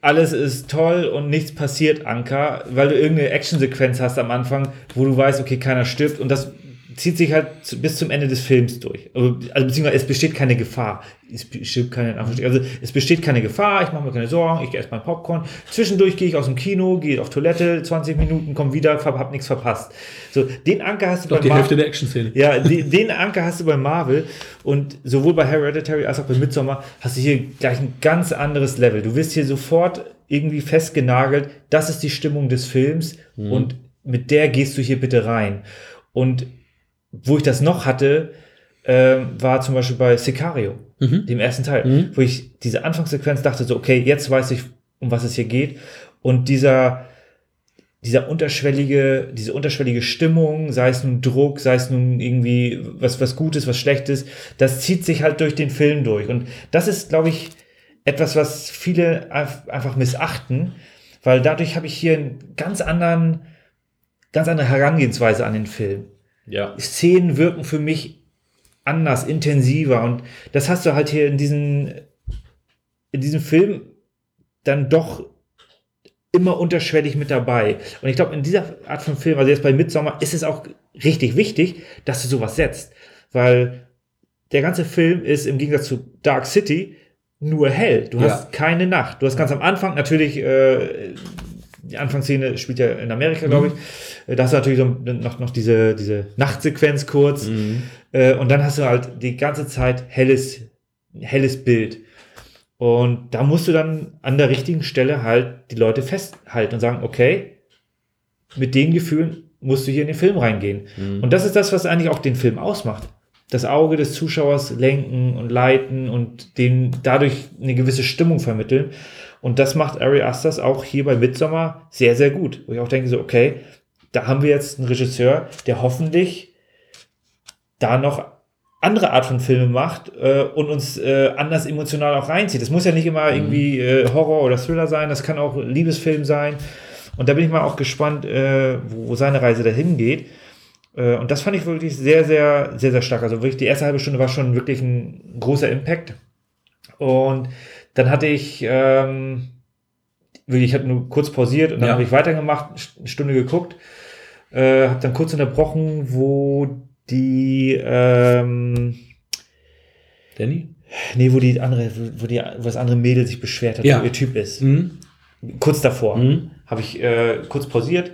alles ist toll und nichts passiert, Anker, weil du irgendeine Actionsequenz hast am Anfang, wo du weißt, okay, keiner stirbt und das zieht sich halt bis zum Ende des Films durch. Also, also beziehungsweise es besteht keine Gefahr. Es stirbt keine, also es besteht keine Gefahr, ich mache mir keine Sorgen, ich erst mein Popcorn. Zwischendurch gehe ich aus dem Kino, gehe auf Toilette, 20 Minuten, komme wieder, hab, hab nichts verpasst. So, den Anker hast du Doch bei die Mar- Hälfte der Action-Szene. ja, den Anker hast du bei Marvel und sowohl bei Hereditary als auch bei Midsommar hast du hier gleich ein ganz anderes Level. Du wirst hier sofort irgendwie festgenagelt, das ist die Stimmung des Films und mit der gehst du hier bitte rein. Und wo ich das noch hatte, ähm, war zum Beispiel bei Sicario, Mhm. dem ersten Teil, Mhm. wo ich diese Anfangssequenz dachte so, okay, jetzt weiß ich, um was es hier geht. Und dieser, dieser unterschwellige, diese unterschwellige Stimmung, sei es nun Druck, sei es nun irgendwie was, was Gutes, was Schlechtes, das zieht sich halt durch den Film durch. Und das ist, glaube ich, etwas, was viele einfach missachten, weil dadurch habe ich hier einen ganz anderen, ganz andere Herangehensweise an den Film. Ja. Szenen wirken für mich anders, intensiver und das hast du halt hier in diesen, in diesem Film dann doch immer unterschwellig mit dabei. Und ich glaube, in dieser Art von Film, also jetzt bei Midsommar, ist es auch richtig wichtig, dass du sowas setzt. Weil der ganze Film ist im Gegensatz zu Dark City nur hell. Du Ja. hast keine Nacht. Du hast ganz am Anfang natürlich, äh, die Anfangsszene spielt ja in Amerika, glaube ich. Äh, Da hast du natürlich so noch, noch diese, diese Nachtsequenz kurz. Äh, und dann hast du halt die ganze Zeit helles, helles Bild. Und da musst du dann an der richtigen Stelle halt die Leute festhalten und sagen, okay, mit den Gefühlen musst du hier in den Film reingehen. Und das ist das, was eigentlich auch den Film ausmacht. Das Auge des Zuschauers lenken und leiten und den dadurch eine gewisse Stimmung vermitteln. Und das macht Ari Asters auch hier bei Midsommar sehr, sehr gut. Wo ich auch denke so, okay, da haben wir jetzt einen Regisseur, der hoffentlich da noch andere Art von Filme macht äh, und uns äh, anders emotional auch reinzieht. Das muss ja nicht immer irgendwie äh, Horror oder Thriller sein, das kann auch Liebesfilm sein. Und da bin ich mal auch gespannt, äh, wo, wo seine Reise dahin geht. Äh, und das fand ich wirklich sehr, sehr, sehr, sehr stark. Also wirklich die erste halbe Stunde war schon wirklich ein großer Impact. Und dann hatte ich ähm, wirklich, ich hatte nur kurz pausiert und dann Ja. habe ich weitergemacht, eine Stunde geguckt, äh, habe dann kurz unterbrochen, wo die ähm, Danny? nee, wo die andere, wo die, wo das andere Mädel sich beschwert hat, Ja. wo ihr Typ ist. Mhm. Kurz davor Mhm. habe ich äh, kurz pausiert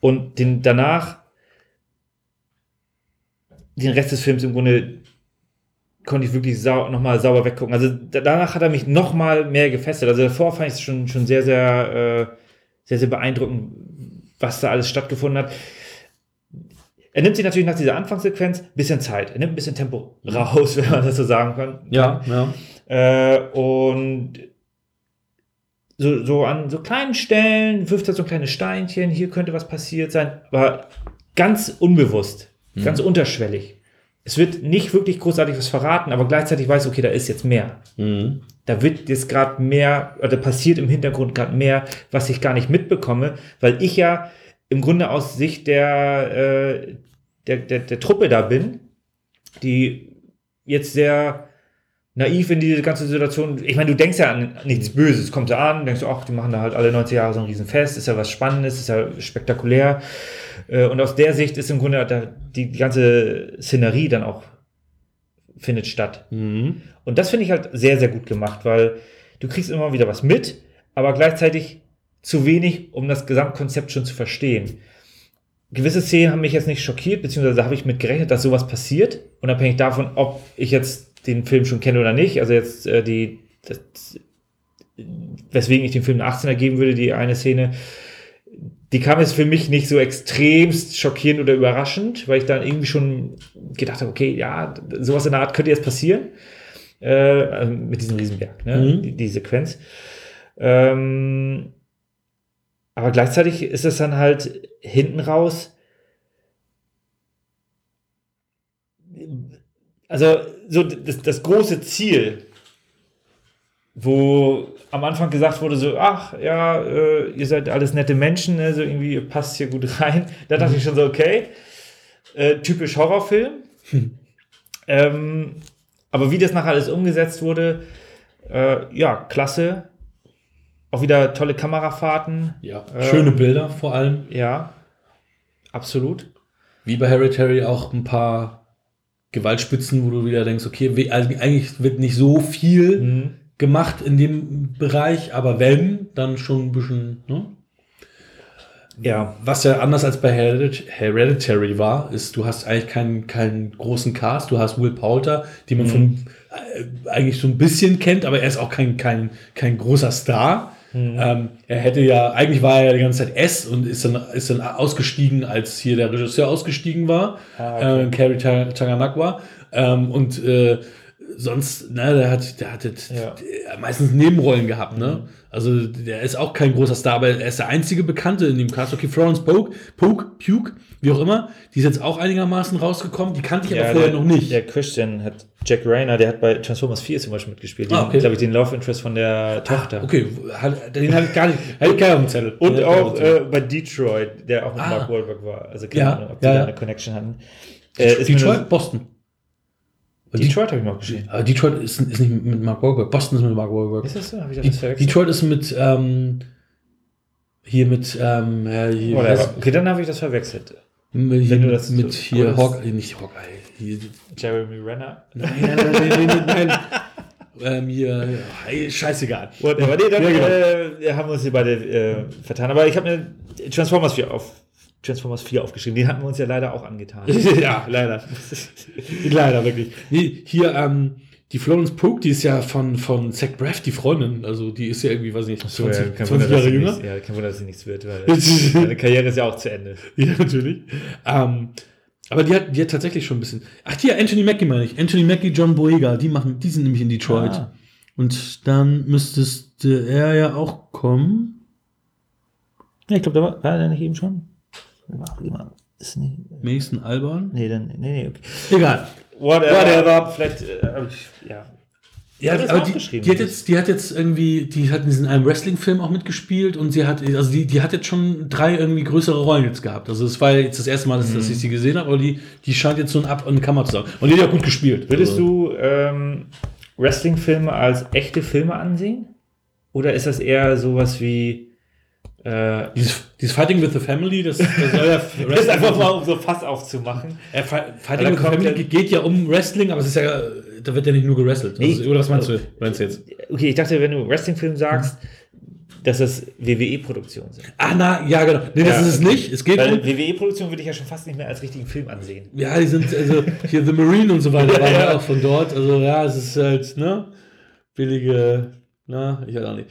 und den danach den Rest des Films im Grunde konnte ich wirklich sau nochmal sauber weggucken. Also da, danach hat er mich nochmal mehr gefesselt. Also davor fand ich es schon, schon sehr, sehr, äh, sehr, sehr beeindruckend, was da alles stattgefunden hat. Er nimmt sich natürlich nach dieser Anfangssequenz ein bisschen Zeit. Er nimmt ein bisschen Tempo raus, wenn man das so sagen kann. Ja, ja. Äh, und so, so an so kleinen Stellen wirft er so kleine Steinchen, hier könnte was passiert sein, aber ganz unbewusst, ganz unterschwellig. Es wird nicht wirklich großartig was verraten, aber gleichzeitig weiß, okay, da ist jetzt mehr. Mhm. Da wird jetzt gerade mehr, oder passiert im Hintergrund gerade mehr, was ich gar nicht mitbekomme, weil ich ja im Grunde aus Sicht der, äh, der, der, der Truppe da bin, die jetzt sehr naiv in diese ganze Situation. Ich meine, du denkst ja an nichts Böses. Kommt da an, denkst du, ach, die machen da halt alle 90 Jahre so ein Riesenfest, ist ja was Spannendes, ist ja spektakulär. Äh, Und aus der Sicht ist im Grunde die, die ganze Szenerie dann auch findet statt. Mhm. Und das finde ich halt sehr, sehr gut gemacht, weil du kriegst immer wieder was mit, aber gleichzeitig zu wenig, um das Gesamtkonzept schon zu verstehen. Gewisse Szenen haben mich jetzt nicht schockiert, beziehungsweise habe ich mit gerechnet, dass sowas passiert, unabhängig davon, ob ich jetzt den Film schon kenne oder nicht. Also jetzt äh, die, das, weswegen ich dem Film eine 18er geben würde, die eine Szene, die kam jetzt für mich nicht so extremst schockierend oder überraschend, weil ich dann irgendwie schon gedacht habe, okay, ja, sowas in der Art könnte jetzt passieren. Äh, also mit diesem Riesenberg, ne? Mhm. die, die Sequenz. Ähm, aber gleichzeitig ist es dann halt hinten raus. Also, so das, das große Ziel, wo am Anfang gesagt wurde, so, ach ja, äh, ihr seid alles nette Menschen, also irgendwie ihr passt hier gut rein. Da dachte ich schon so, okay, äh, typisch Horrorfilm. ähm, aber wie das nachher alles umgesetzt wurde, äh, ja, klasse. Auch wieder tolle Kamerafahrten. Ja. Äh, Schöne Bilder vor allem. Ja, absolut. Wie bei Hereditary auch ein paar Gewaltspitzen, wo du wieder denkst, okay, eigentlich wird nicht so viel Mhm. Gemacht in dem Bereich, aber wenn, dann schon ein bisschen, ne? Ja, Was ja anders als bei Heredit- Hereditary war, ist, du hast eigentlich keinen, keinen großen Cast. Du hast Will Poulter, den man von äh, eigentlich so ein bisschen kennt, aber er ist auch kein, kein, kein großer Star. Ähm, er hätte ja, eigentlich war er ja die ganze Zeit S und ist dann, ist dann ausgestiegen, als hier der Regisseur ausgestiegen war, Ah, okay. äh, Cary Ta- Taganakwa. Ähm, und äh, sonst, ne, der hat, der hat Ja. meistens Nebenrollen gehabt, ne? Also der ist auch kein großer Star, aber er ist der einzige Bekannte in dem Cast. Okay, Florence Poke, Poke, Puke, wie auch immer, die ist jetzt auch einigermaßen rausgekommen. Die kannte ich aber vorher der, noch nicht. Der Christian hat Jack Rayner, der hat bei Transformers 4 zum Beispiel mitgespielt. Den, Ah, okay. glaube ich, den Love Interest von der Tochter. Okay, hat, den hatte ich gar nicht, hatte ich dem Zettel. Und gar auch äh, bei Detroit, der auch mit Ah. Mark Wahlberg war. Also keine Ja, Ahnung, ob die ja, da ja. eine Connection hatten. Äh, Detroit? nur- Boston. Detroit habe ich noch gesehen. Aber Detroit ist, ist nicht mit Mark Wahlberg. Boston ist mit Mark Wahlberg. Ist das so? Habe ich das verwechselt? Detroit ist mit, ähm, hier mit, ähm, ja, hier, Okay, dann habe ich das verwechselt. mit, hier, Wenn du das mit so- hier, aber Hawkeye, nicht Hawkeye, hier, Jeremy Renner. nein, nein, nein, nein, nein, nein, ähm, hier, hey, scheißegal. Whatever. Nee, dann Ja, genau. äh, haben wir uns hier beide äh, vertan. Aber ich habe mir Transformers 4 auf Transformers 4 aufgeschrieben. Den hatten wir uns ja leider auch angetan. ja, leider. leider, wirklich. Nee, hier, ähm, die Florence Pugh, die ist ja von, von Zach Braff, die Freundin, also die ist ja irgendwie, weiß ich nicht, 20, So, ja, kein 20 Wunder, dass Jahre sie jünger. nichts, ja, kein Wunder, dass sie nichts wird, weil seine Karriere ist ja auch zu Ende. Ja, natürlich. Ähm, aber die hat, die hat tatsächlich schon ein bisschen. Ach, die, Anthony Mackie meine ich. Anthony Mackie, John Boyega, die machen, die sind nämlich in Detroit. Ah. Und dann müssteste er ja auch kommen. Ja, ich glaube, da war, war der nicht eben schon? Ach, jemand. Ist nicht. Mason Alban. Nee, dann, nee, nee, okay. Egal. Whatever. Whatever. Vielleicht, äh, ja. Ja, aber auch die, geschrieben? die, hat jetzt, die hat jetzt irgendwie, die hat in diesem einem Wrestling-Film auch mitgespielt und sie hat, also die, die hat jetzt schon drei irgendwie größere Rollen jetzt gehabt. Also es war jetzt das erste Mal, dass, Mhm. dass ich sie gesehen habe, aber die, die scheint jetzt so ein Ab- und Kammer zu haben. Und die hat ja gut gespielt. Würdest also, du ähm, Wrestling-Filme als echte Filme ansehen? Oder ist das eher sowas wie. Äh, Dieses, dieses Fighting with the Family, das, das soll ja das ist einfach mal, um so Fass aufzumachen. Aber Fighting with the Family geht ja um Wrestling, aber es ist ja, da wird ja nicht nur gewrestelt. Nee. Also, oder was meinst du? Meinst du jetzt? Okay, ich dachte, wenn du Wrestling-Film sagst, dass das WWE-Produktionen sind. Ah, na, ja, genau. Nee, das Ja, ist es okay. nicht. Es geht Weil um. WWE-Produktion würde ich ja schon fast nicht mehr als richtigen Film ansehen. Ja, die sind, also, hier The Marine und so weiter waren ja auch von dort. Also, ja, es ist halt, ne? Billige, na, ich weiß auch nicht.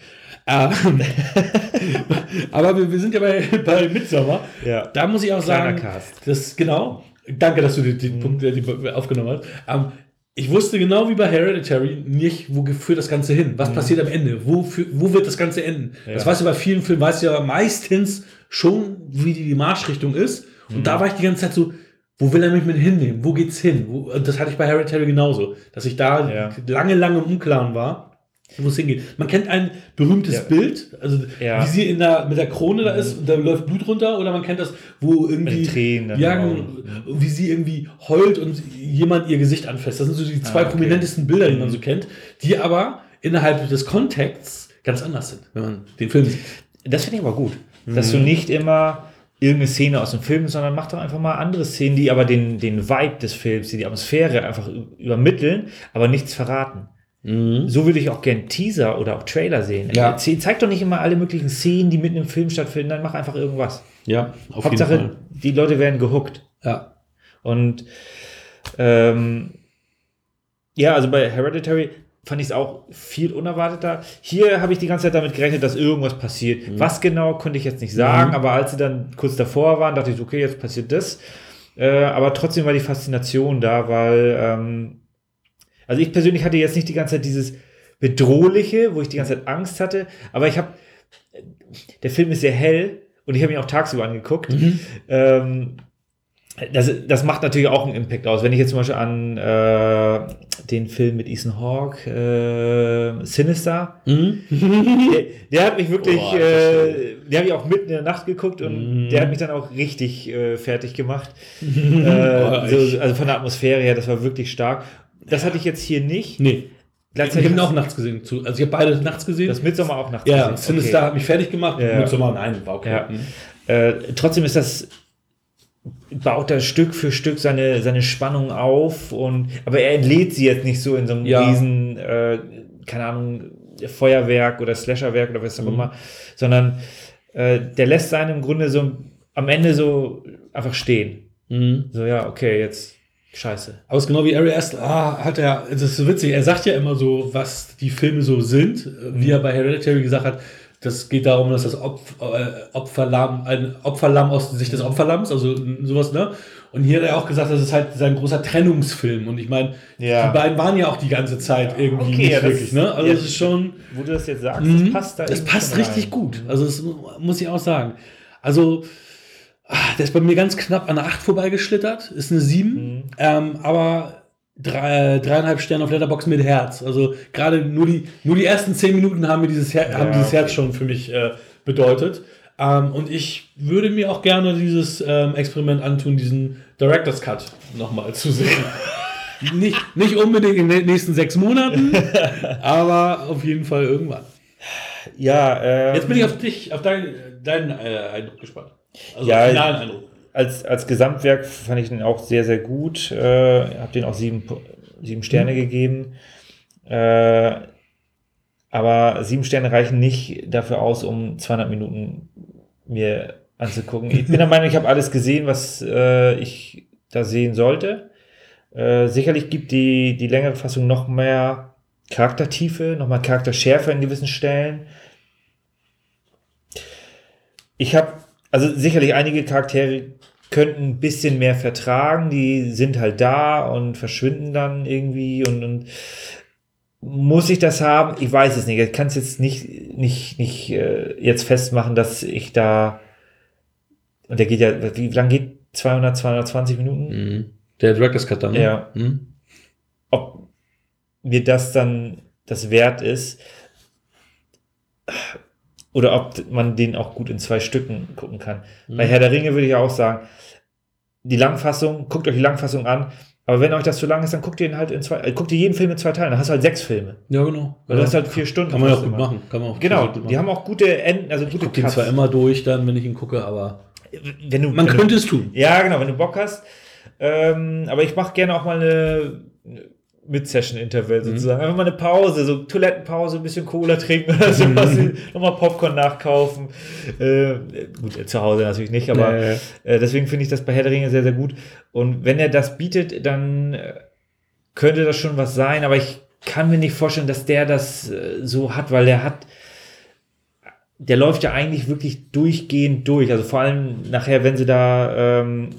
Ähm, aber wir, wir sind ja bei, bei Midsommar. Ja. Da muss ich auch Kleiner sagen, Cast. das genau. Danke, dass du die, die Punkte die aufgenommen hast. Ähm, ich wusste genau wie bei Hereditary nicht, wo führt das Ganze hin. Was passiert am Ende? Wo, fü- wo wird das Ganze enden? Das Ja. weißt du bei vielen Filmen, weißt du ja meistens schon, wie die, die Marschrichtung ist. Und da war ich die ganze Zeit so, wo will er mich mit hinnehmen? Wo geht's hin? Wo, und das hatte ich bei Hereditary genauso, dass ich da Ja. lange, lange im Unklaren war, wo es hingeht. Man kennt ein berühmtes Ja. Bild, also Ja. wie sie in der, mit der Krone da ist und da läuft Blut runter, oder man kennt das, wo irgendwie Tränen ja, genau, wie sie irgendwie heult und jemand ihr Gesicht anfasst. Das sind so die zwei Ah, okay. prominentesten Bilder, die man so kennt, die aber innerhalb des Kontexts ganz anders sind, wenn man den Film sieht. Das finde ich aber gut. Dass Mhm. du nicht immer irgendeine Szene aus dem Film, sondern mach doch einfach mal andere Szenen, die aber den, den Vibe des Films, die die Atmosphäre einfach übermitteln, aber nichts verraten. So würde ich auch gern Teaser oder auch Trailer sehen. Ja. Erzähl- Zeig doch nicht immer alle möglichen Szenen, die mitten im Film stattfinden, dann mach einfach irgendwas. Ja, auf Hauptsache, die Leute werden gehuckt. Ja. Und ähm, ja, also bei Hereditary fand ich es auch viel unerwarteter. Hier habe ich die ganze Zeit damit gerechnet, dass irgendwas passiert. Mhm. Was genau, konnte ich jetzt nicht sagen, aber als sie dann kurz davor waren, dachte ich, okay, jetzt passiert das. Äh, aber trotzdem war die Faszination da, weil, ähm, also ich persönlich hatte jetzt nicht die ganze Zeit dieses Bedrohliche, wo ich die ganze Zeit Angst hatte, aber ich habe, der Film ist sehr hell und ich habe ihn auch tagsüber angeguckt. Ähm, das, das macht natürlich auch einen Impact aus. Wenn ich jetzt zum Beispiel an äh, den Film mit Ethan Hawke, äh, Sinister, Mhm. der, der hat mich wirklich, Boah, äh, der habe ich auch mitten in der Nacht geguckt und Mhm. der hat mich dann auch richtig äh, fertig gemacht. äh, so, also von der Atmosphäre her, das war wirklich stark. Das hatte ich jetzt hier nicht. Nee. Ich habe ihn auch nachts gesehen. Zu- Also ich habe beide nachts gesehen. das Midsommar auch nachts ja, gesehen. Sinister Okay. hat mich fertig gemacht. Ja. Midsommar, nein, war okay. Ja. Mhm. Äh, trotzdem ist das baut er Stück für Stück seine, seine Spannung auf und aber er entlädt sie jetzt nicht so in so einem Ja. riesen, äh, keine Ahnung, Feuerwerk oder Slasherwerk oder was auch Mhm. immer, sondern äh, der lässt seinen im Grunde so am Ende so einfach stehen. Mhm. So, ja, okay, jetzt scheiße. Aber es ist genau wie Ari Aster, ah, hat er, das ist so witzig, er sagt ja immer so, was die Filme so sind, wie er bei Hereditary gesagt hat, das geht darum, dass das Opf, äh, Opferlamm, ein Opferlamm aus Sicht des Opferlamms, also sowas, ne? Und hier hat er auch gesagt, das ist halt sein großer Trennungsfilm. Und ich meine, Ja. die beiden waren ja auch die ganze Zeit irgendwie Okay, nicht ja, wirklich, ne? Also ja. es ist schon. Wo du das jetzt sagst, Mhm. das passt da Das passt richtig rein. gut. Also das muss ich auch sagen. Also der ist bei mir ganz knapp an der 8 vorbeigeschlittert. Ist eine 7. Mhm. Ähm, aber drei, dreieinhalb Sterne auf Letterbox mit Herz. Also gerade nur die, nur die ersten 10 Minuten haben mir dieses, Her haben dieses. Herz schon für mich äh, bedeutet. Ähm, und ich würde mir auch gerne dieses ähm, Experiment antun, diesen Director's Cut nochmal zu sehen. nicht, nicht unbedingt in den nächsten sechs Monaten, aber auf jeden Fall irgendwann. Ja, ähm, Jetzt bin ich auf dich, auf deinen, deinen äh, Eindruck gespannt. Also Ja, finalen Eindruck. als, als Gesamtwerk fand ich den auch sehr, sehr gut. Äh, habe den auch sieben, sieben Sterne Mhm. gegeben. Äh, aber sieben Sterne reichen nicht dafür aus, um 200 Minuten mir anzugucken. Ich bin der Meinung, ich habe alles gesehen, was äh, ich da sehen sollte. Äh, sicherlich gibt die, die längere Fassung noch mehr Charaktertiefe, noch mal Charakterschärfe in gewissen Stellen. Ich habe, also sicherlich einige Charaktere könnten ein bisschen mehr vertragen, die sind halt da und verschwinden dann irgendwie und, und muss ich das haben? Ich weiß es nicht. Ich kann es jetzt nicht, nicht, nicht äh, jetzt festmachen, dass ich da und der geht ja, wie lang geht 200, 220 Minuten? Mhm. Der Director's Cut dann, ne? Ja. Mhm. ob mir das dann das wert ist oder ob man den auch gut in zwei Stücken gucken kann. Bei Herr der Ringe würde ich auch sagen, die Langfassung, guckt euch die Langfassung an, aber wenn euch das zu lang ist, dann guckt ihr ihn halt in zwei, äh, guckt ihr jeden Film in zwei Teilen, dann hast du halt sechs Filme. Ja, genau. Weil ja. du hast halt vier Stunden. Kann man auch gut immer. machen. Kann man auch Genau, die haben auch gute Enden, also gute den zwar immer durch, dann, wenn ich ihn gucke, aber Wenn du, man wenn könnte du, es tun. Ja, genau, wenn du Bock hast. Ähm, aber ich mache gerne auch mal eine, eine Mid-Session-Interval sozusagen. Einfach mal eine Pause, so Toilettenpause, ein bisschen Cola trinken oder sowas. Nochmal Popcorn nachkaufen. Äh, gut, äh, zu Hause natürlich nicht, aber ja. Äh, deswegen finde ich das bei Herr der Ringe sehr, sehr gut. Und wenn er das bietet, dann äh, könnte das schon was sein, aber ich kann mir nicht vorstellen, dass der das äh, so hat, weil der hat der läuft ja eigentlich wirklich durchgehend durch. Also vor allem nachher, wenn sie da ähm,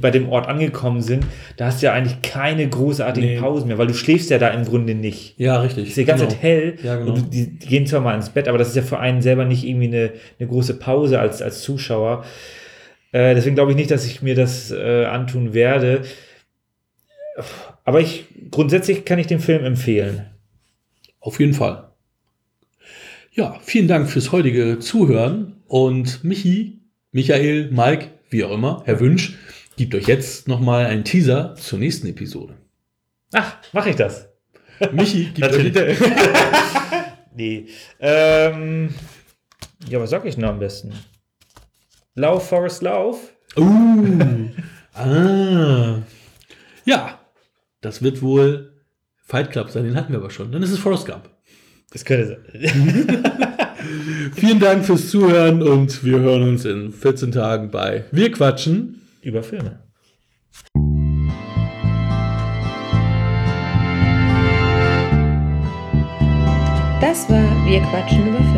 bei dem Ort angekommen sind, da hast du ja eigentlich keine großartigen Nee. Pausen mehr, weil du schläfst ja da im Grunde nicht. Ja, richtig. Ist die ganze Genau. Zeit hell Ja, genau. und die, die gehen zwar mal ins Bett, aber das ist ja für einen selber nicht irgendwie eine, eine große Pause als, als Zuschauer. Äh, deswegen glaube ich nicht, dass ich mir das äh, antun werde. Aber ich grundsätzlich kann ich den Film empfehlen. Auf jeden Fall. Ja, vielen Dank fürs heutige Zuhören. Und Michi, Michael, Mike, wie auch immer, Herr Wünsch, gibt euch jetzt nochmal einen Teaser zur nächsten Episode. Ach, mache ich das? Michi, gibt euch Natürlich. nee. Ähm, ja, was sag ich denn am besten? Lauf, Forest, Lauf. Uh, ah. Ja, das wird wohl Fight Club sein, den hatten wir aber schon. Dann ist es Forrest Gump. Das könnte sein. Vielen Dank fürs Zuhören und wir hören uns in 14 Tagen bei Wir quatschen. Über Filme. Das war Wir quatschen über Filme.